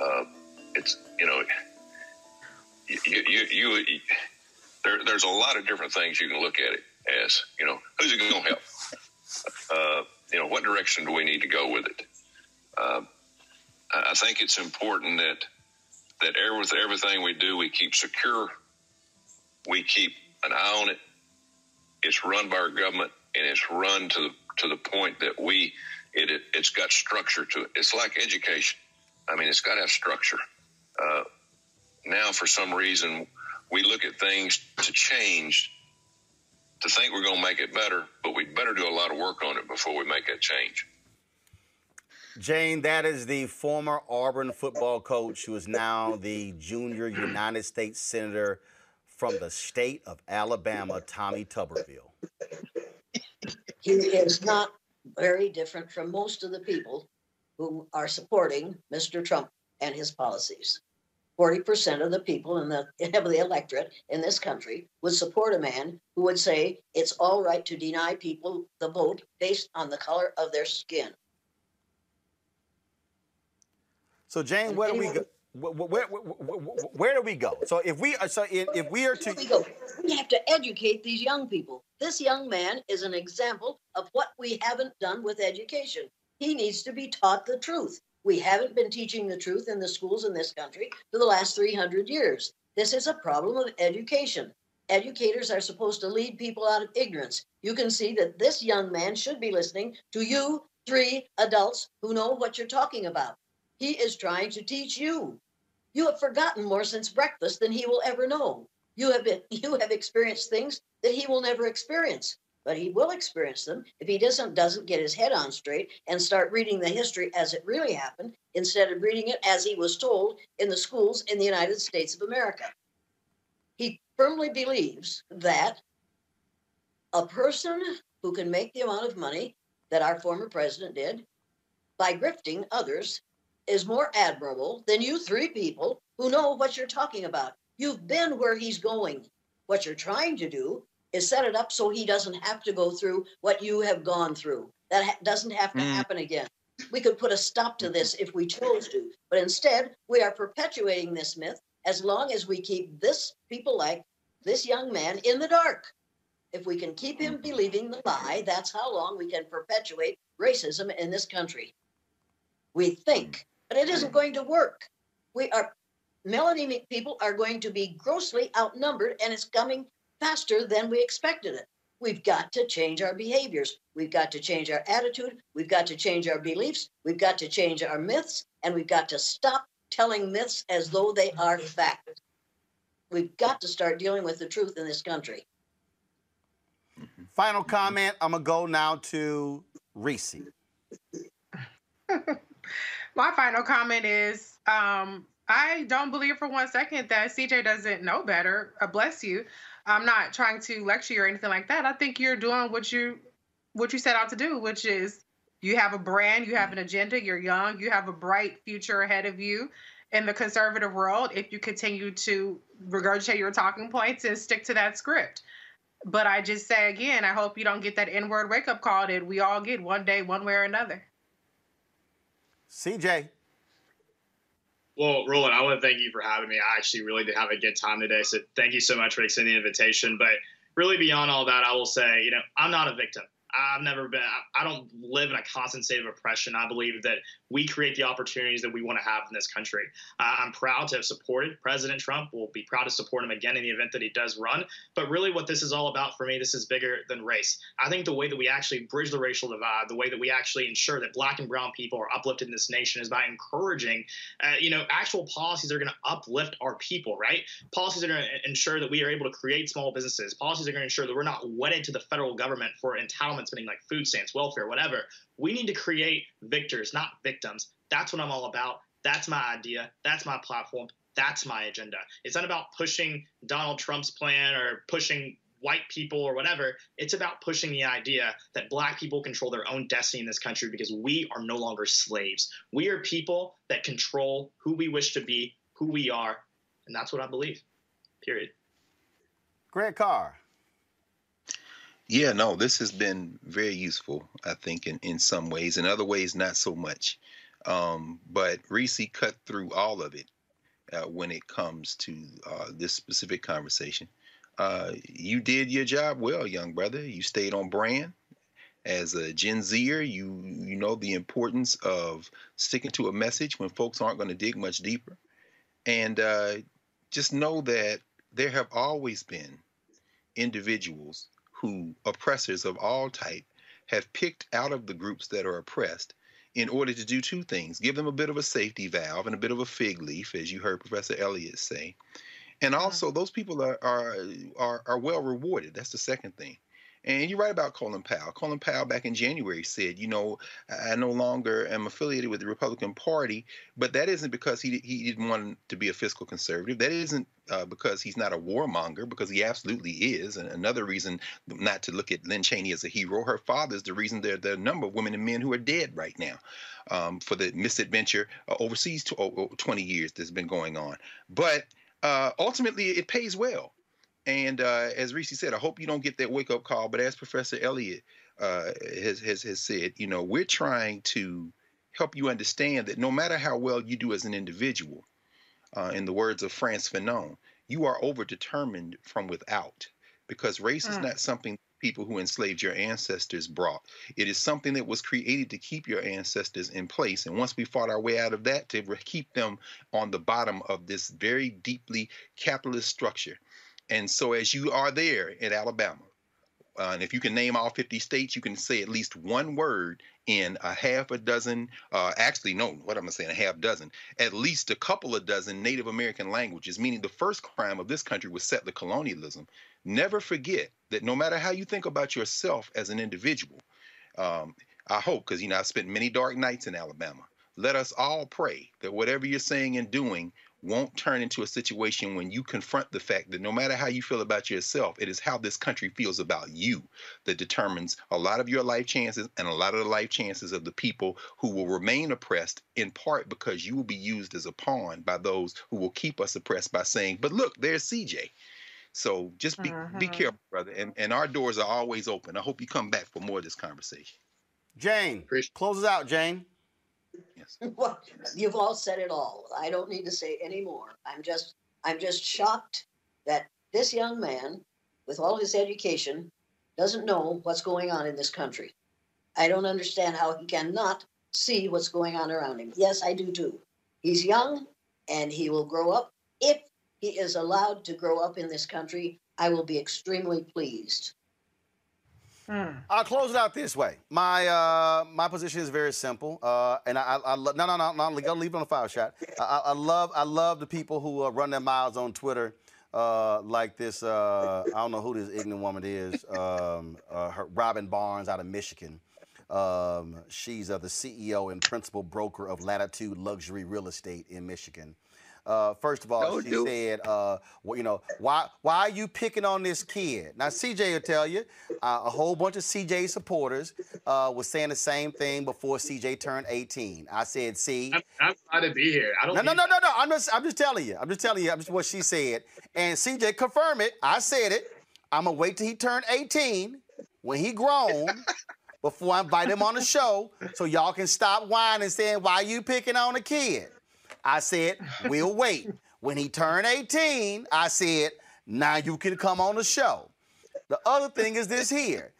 uh, it's you know, you you, you, you there, there's a lot of different things you can look at it as. You know, who's it going to help? Uh, you know, what direction do we need to go with it? I think it's important that that with everything we do, we keep secure. We keep an eye on it. It's run by our government, and it's run to the to the point that we it, it it's got structure to it. It's like education. I mean, it's got to have structure. Uh, now, for some reason, we look at things to change to think we're going to make it better, but we better do a lot of work on it before we make that change. Jane, that is the former Auburn football coach who is now the junior United States Senator from the state of Alabama, Tommy Tuberville. He is not very different from most of the people who are supporting Mr. Trump and his policies. 40% of the people in the, of the electorate in this country would support a man who would say it's all right to deny people the vote based on the color of their skin. So, Jane, where do we go? Where, where, where, where, where do we go? So, if we are so if, if we are to we go. We have to educate these young people. This young man is an example of what we haven't done with education. He needs to be taught the truth. We haven't been teaching the truth in the schools in this country for the last 300 years. This is a problem of education. Educators are supposed to lead people out of ignorance. You can see that this young man should be listening to you, three adults who know what you're talking about. He is trying to teach you. You have forgotten more since breakfast than he will ever know. You have been, [LAUGHS] you have experienced things that he will never experience, but he will experience them if he doesn't doesn't get his head on straight and start reading the history as it really happened instead of reading it as he was told in the schools in the United States of America. He firmly believes that a person who can make the amount of money that our former president did by grifting others is more admirable than you three people who know what you're talking about. You've been where he's going. What you're trying to do is set it up so he doesn't have to go through what you have gone through. That ha- doesn't have to Mm. happen again. We could put a stop to this if we chose to, but instead, we are perpetuating this myth as long as we keep this people like this young man in the dark. If we can keep him believing the lie, that's how long we can perpetuate racism in this country. We think, but it isn't going to work. We are melanated people are going to be grossly outnumbered, and it's coming faster than we expected it. We've got to change our behaviors. We've got to change our attitude. We've got to change our beliefs. We've got to change our myths, and we've got to stop telling myths as though they are fact. We've got to start dealing with the truth in this country. Final comment. I'm gonna go now to Reese. [LAUGHS] My final comment is um, I don't believe for one second that CJ doesn't know better. Uh, bless you. I'm not trying to lecture you or anything like that. I think you're doing what you what you set out to do, which is you have a brand, you have an agenda, you're young, you have a bright future ahead of you in the conservative world if you continue to regurgitate your talking points and stick to that script. But I just say again, I hope you don't get that N-word wake-up call that we all get one day, one way or another. CJ. Well, Roland, I want to thank you for having me. I actually really did have a good time today. So thank you so much for extending the invitation. But really, beyond all that, I will say, you know, I'm not a victim. I've never been, I don't live in a constant state of oppression. I believe that we create the opportunities that we want to have in this country. Uh, I'm proud to have supported President Trump. We'll be proud to support him again in the event that he does run. But really, what this is all about for me, this is bigger than race. I think the way that we actually bridge the racial divide, the way that we actually ensure that black and brown people are uplifted in this nation is by encouraging, uh, you know, actual policies that are going to uplift our people, right? Policies that are going to ensure that we are able to create small businesses. Policies that are going to ensure that we're not wedded to the federal government for entitlement spending like food stamps, welfare, whatever. We need to create victors, not victims. That's what I'm all about. That's my idea. That's my platform. That's my agenda. It's not about pushing Donald Trump's plan or pushing white people or whatever. It's about pushing the idea that black people control their own destiny in this country because we are no longer slaves. We are people that control who we wish to be, who we are, and that's what I believe. Period. Grant Carr. Yeah, no, this has been very useful, I think, in, in some ways. In other ways, not so much. Um, but Reese cut through all of it uh, when it comes to uh, this specific conversation. Uh, you did your job well, young brother. You stayed on brand. As a Gen Zer, you you know the importance of sticking to a message when folks aren't going to dig much deeper, and uh, just know that there have always been individuals who oppressors of all type have picked out of the groups that are oppressed in order to do two things give them a bit of a safety valve and a bit of a fig leaf as you heard professor elliott say. And mm-hmm. also those people are are are, are well rewarded. That's the second thing and you're right about Colin Powell. Colin Powell back in January said, you know, I no longer am affiliated with the Republican Party, but that isn't because he he didn't want to be a fiscal conservative. That isn't uh, because he's not a warmonger, because he absolutely is. And another reason not to look at Lynn Cheney as a hero, her father is the reason there, there are a number of women and men who are dead right now um, for the misadventure uh, overseas to, oh, 20 years that's been going on. But uh, ultimately, it pays well. And uh, as Reese said, I hope you don't get that wake up call. But as Professor Elliott uh, has, has has said, you know, we're trying to help you understand that no matter how well you do as an individual, uh, in the words of Frantz Fanon, you are overdetermined from without, because race is Mm. not something people who enslaved your ancestors brought. It is something that was created to keep your ancestors in place. And once we fought our way out of that, to keep them on the bottom of this very deeply capitalist structure. And so, as you are there in Alabama, uh, and if you can name all 50 states, you can say at least one word in a half a dozen, uh, actually, no, what am I saying, a half dozen, at least a couple of dozen Native American languages, meaning the first crime of this country was settler colonialism. Never forget that no matter how you think about yourself as an individual, um, I hope, because, you know, I've spent many dark nights in Alabama. Let us all pray that whatever you're saying and doing won't turn into a situation when you confront the fact that no matter how you feel about yourself, it is how this country feels about you that determines a lot of your life chances and a lot of the life chances of the people who will remain oppressed in part because you will be used as a pawn by those who will keep us oppressed by saying, but look, there's CJ. So just be mm-hmm. be careful, brother. And and our doors are always open. I hope you come back for more of this conversation. Jane, close us out, Jane. Yes. [LAUGHS] you've all said it all. I don't need to say any more. I'm just I'm just shocked that this young man, with all his education, doesn't know what's going on in this country. I don't understand how he cannot see what's going on around him. Yes, I do too. He's young and he will grow up. If he is allowed to grow up in this country, I will be extremely pleased. Hmm. I'll close it out this way. My uh, my position is very simple, uh, and I, I, I no no no no go leave it on the file shot. I, I, love I love the people who uh, run their mouths on Twitter, uh, like this. Uh, I don't know who this ignorant woman is. Um, uh, her, Robin Barnes out of Michigan. Um, she's the CEO and principal broker of Latitude Luxury Real Estate in Michigan. Uh, first of all, Don't she said, uh, well, you know, why why are you picking on this kid? Now, CJ will tell you, uh, a whole bunch of CJ supporters uh, was saying the same thing before CJ turned 18. I said, see, I'm, I'm glad to be here. I don't. No, no, no, no, no. I'm just, I'm just telling you. I'm just telling you. I'm just what she said, and CJ confirmed it. I said it. I'm gonna wait till he turned 18 when he grown. before I invite him on the show, so y'all can stop whining saying, "Why you picking on a kid?" I said, we'll wait. When he turned 18, I said, now you can come on the show. The other thing is this here.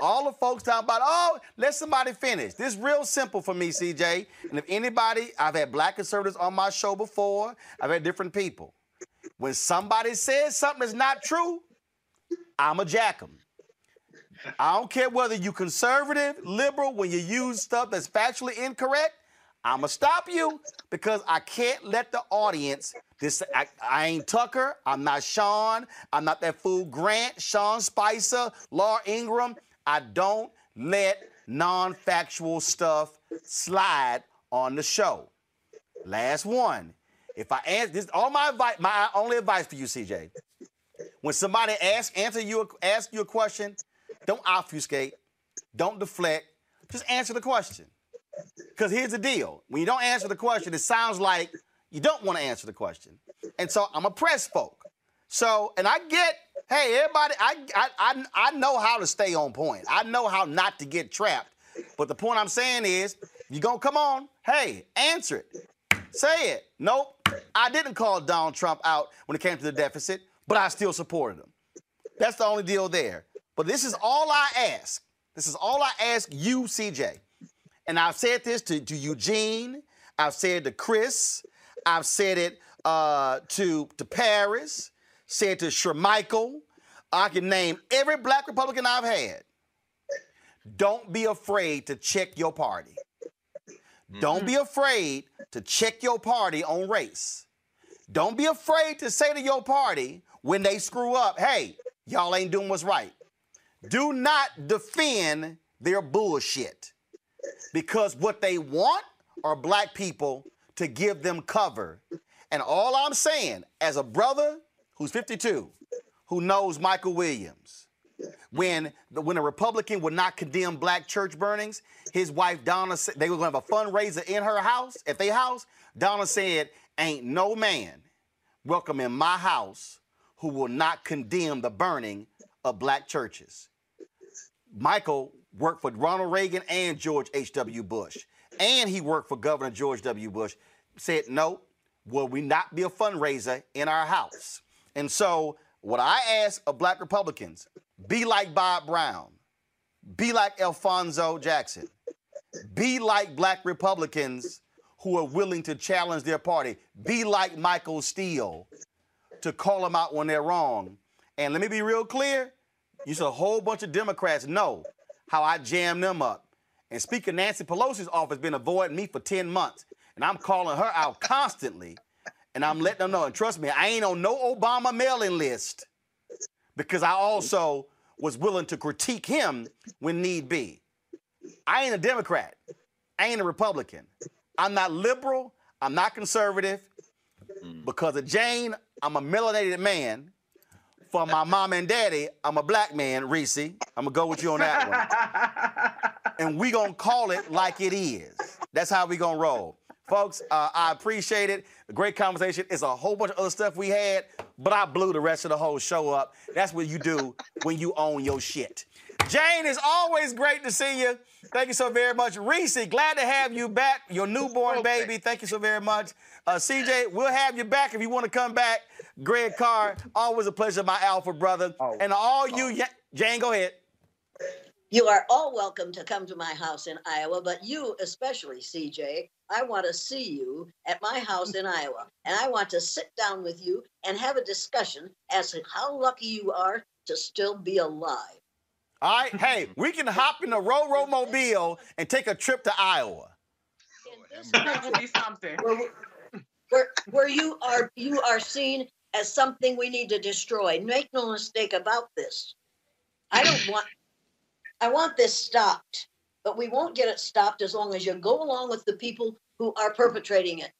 All the folks talking about, oh, let somebody finish. This is real simple for me, CJ. And if anybody, I've had black conservatives on my show before, I've had different people. When somebody says something that's not true, I'm a jack them. I don't care whether you conservative, liberal, when you use stuff that's factually incorrect, I'm gonna stop you because I can't let the audience. This I, I, ain't Tucker. I'm not Sean. I'm not that fool Grant, Sean Spicer, Laura Ingraham. I don't let non-factual stuff slide on the show. Last one. If I answer this, all my advice, my only advice for you, CJ. When somebody asks, answer you, ask you a question, don't obfuscate, don't deflect, just answer the question. Because here's the deal when you don't answer the question, it sounds like you don't want to answer the question. And so I'm a press folk. So, and I get, hey, everybody, I, I, I, I know how to stay on point. I know how not to get trapped. But the point I'm saying is, you gonna come on, hey, answer it. Say it. Nope, I didn't call Donald Trump out when it came to the deficit, but I still supported him. That's the only deal there. But this is all I ask. This is all I ask you, CJ. And I've said this to, to Eugene, I've said to Chris, I've said it uh, to, to Paris, said to Shermichael. I can name every black Republican I've had. Don't be afraid to check your party. Mm-hmm. Don't be afraid to check your party on race. Don't be afraid to say to your party when they screw up, hey, y'all ain't doing what's right. Do not defend their bullshit because what they want are black people to give them cover. And all I'm saying, as a brother who's 52, who knows Michael Williams, when the, when a Republican would not condemn black church burnings, his wife Donna said they were going to have a fundraiser in her house, at their house. Donna said, "Ain't no man welcome in my house who will not condemn the burning of black churches." Michael worked for Ronald Reagan and George H.W. Bush, and he worked for Governor George W. Bush, said, no, will we not be a fundraiser in our house? And so, what I ask of black Republicans, be like Bob Brown, be like Alphonso Jackson, be like black Republicans who are willing to challenge their party, be like Michael Steele to call them out when they're wrong. And let me be real clear you said a whole bunch of Democrats know how I jam them up. And Speaker Nancy Pelosi's office been avoiding me for 10 months. And I'm calling her out constantly. And I'm letting them know. And trust me, I ain't on no Obama mailing list because I also was willing to critique him when need be. I ain't a Democrat. I ain't a Republican. I'm not liberal. I'm not conservative. Mm. Because of Jane, I'm a melanated man. For my mom and daddy, I'm a black man, Reese. I'm gonna go with you on that one. [LAUGHS] and we gonna call it like it is. That's how we gonna roll. Folks, uh, I appreciate it. A great conversation. It's a whole bunch of other stuff we had, but I blew the rest of the whole show up. That's what you do when you own your shit. Jane, it's always great to see you. Thank you so very much. Reese, glad to have you back. Your newborn baby. Thank you so very much. Uh, CJ, we'll have you back if you want to come back. Greg Carr, always a pleasure, my alpha brother. and all you, Ya- Jane, go ahead. You are all welcome to come to my house in Iowa, but you especially, CJ, I want to see you at my house in Iowa. And I want to sit down with you and have a discussion as to how lucky you are to still be alive. All right, hey, we can hop in a Roro Mobile and take a trip to Iowa. That would be something. Where, where, where you are you are seen as something we need to destroy. Make no mistake about this. I don't [CLEARS THROAT] want I want this stopped, but we won't get it stopped as long as you go along with the people who are perpetrating it.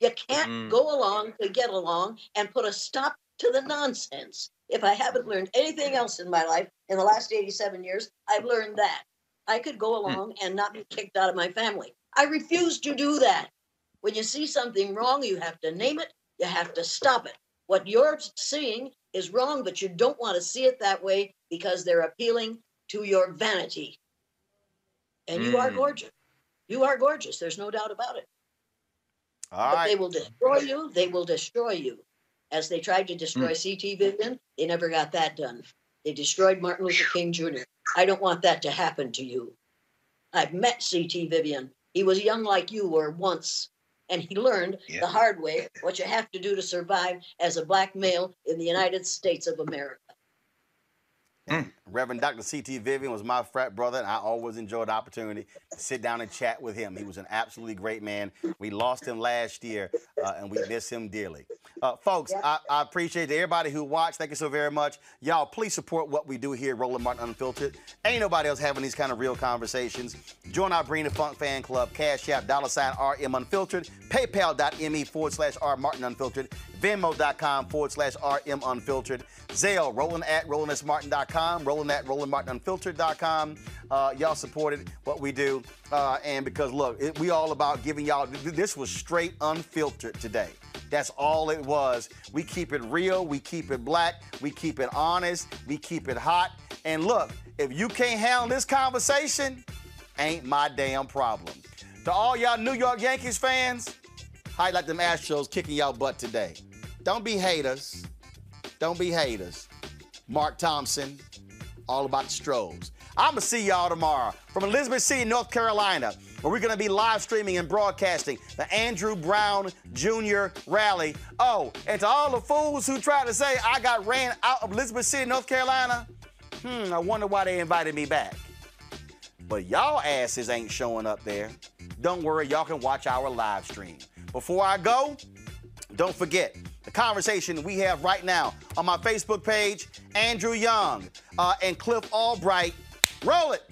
You can't Mm. go along to get along and put a stop to the nonsense. If I haven't learned anything else in my life in the last 87 years, I've learned that. I could go along and not be kicked out of my family. I refuse to do that. When you see something wrong, you have to name it, you have to stop it. What you're seeing is wrong, but you don't want to see it that way because they're appealing to your vanity. And you are Mm. gorgeous. You are gorgeous. There's no doubt about it. All but right. they will destroy you. They will destroy you. As they tried to destroy C.T. Vivian, they never got that done. They destroyed Martin Luther King Jr. I don't want that to happen to you. I've met C.T. Vivian. He was young like you were once, and he learned the hard way what you have to do to survive as a black male in the United States of America. Mm. Reverend Dr. C.T. Vivian was my frat brother, and I always enjoyed the opportunity to sit down and chat with him. He was an absolutely great man. We lost him last year, uh, and we miss him dearly. Uh, folks, I, I appreciate everybody who watched. Thank you so very much. Y'all, please support what we do here at Roland Martin Unfiltered. Ain't nobody else having these kind of real conversations. Join our Bring the Funk fan club, Cash App, dollar sign RM Unfiltered, paypal.me forward slash R Martin Unfiltered, venmo.com forward slash RM Unfiltered, Zelle, roland at rolandsmartin.com, roland at rolandmartinunfiltered.com. Uh, y'all supported what we do. Uh, and because, look, it, we all about giving y'all, this was straight unfiltered today. That's all it was. We keep it real, we keep it black, we keep it honest, we keep it hot. And look, if you can't handle this conversation, ain't my damn problem. To all y'all New York Yankees fans, you like them Astros kicking y'all butt today? Don't be haters. Don't be haters. Mark Thompson, all about Stros. I'm gonna see y'all tomorrow from Elizabeth City, North Carolina, where we're gonna be live streaming and broadcasting the Andrew Brown Jr. rally. Oh, and to all the fools who try to say I got ran out of Elizabeth City, North Carolina, hmm, I wonder why they invited me back. But y'all asses ain't showing up there. Don't worry, y'all can watch our live stream. Before I go, don't forget the conversation we have right now on my Facebook page, Andrew Young uh, and Cliff Albright. Roll it.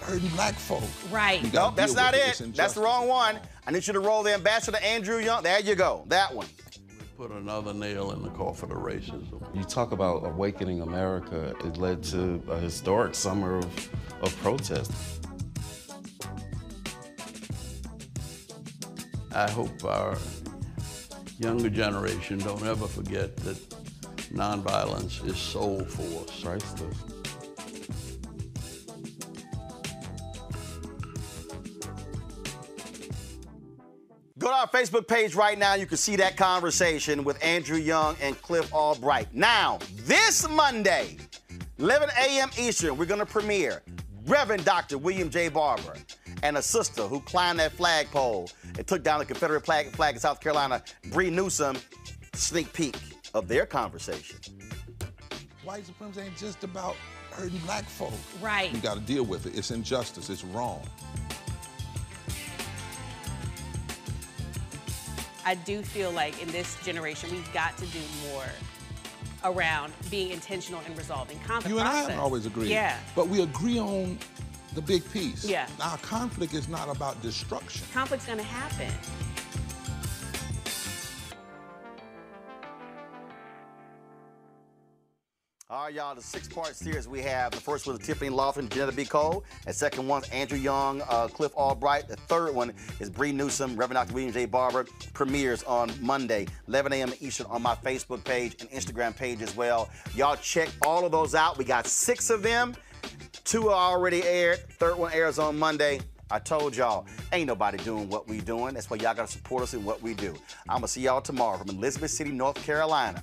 hurting black folk. Right. We gotta Nope, that's not it. That's the wrong one. I need you to roll the ambassador Andrew Young. There you go. That one. Put another nail in the coffin of racism. You talk about awakening America. It led to a historic summer of, of protest. I hope our younger generation don't ever forget that nonviolence is soul force. Priceless. Go to our Facebook page right now. You can see that conversation with Andrew Young and Cliff Albright. Now, this Monday, 11 a.m. Eastern, we're going to premiere Reverend Dr. William J. Barber and a sister who climbed that flagpole and took down the Confederate flag, flag in South Carolina, Bree Newsom. Sneak peek of their conversation. White supremacy ain't just about hurting black folk. Right. You got to deal with it. It's injustice. It's wrong. I do feel like in this generation, we've got to do more around being intentional in resolving conflict. You and I process. haven't always agreed. Yeah. But we agree on the big piece. Yeah. Now, conflict is not about destruction. Conflict's going to happen. All right, y'all, the six-part series we have. The first one is Tiffany Lawson, Johnnetta B. Cole. The second one's Andrew Young, uh, Cliff Albright. The third one is Bree Newsom, Reverend Dr. William J. Barber. Premieres on Monday, 11 a.m. Eastern on my Facebook page and Instagram page as well. Y'all check all of those out. We got six of them. Two are already aired. Third one airs on Monday. I told y'all, ain't nobody doing what we doing. That's why y'all gotta support us in what we do. I'm gonna see y'all tomorrow from Elizabeth City, North Carolina.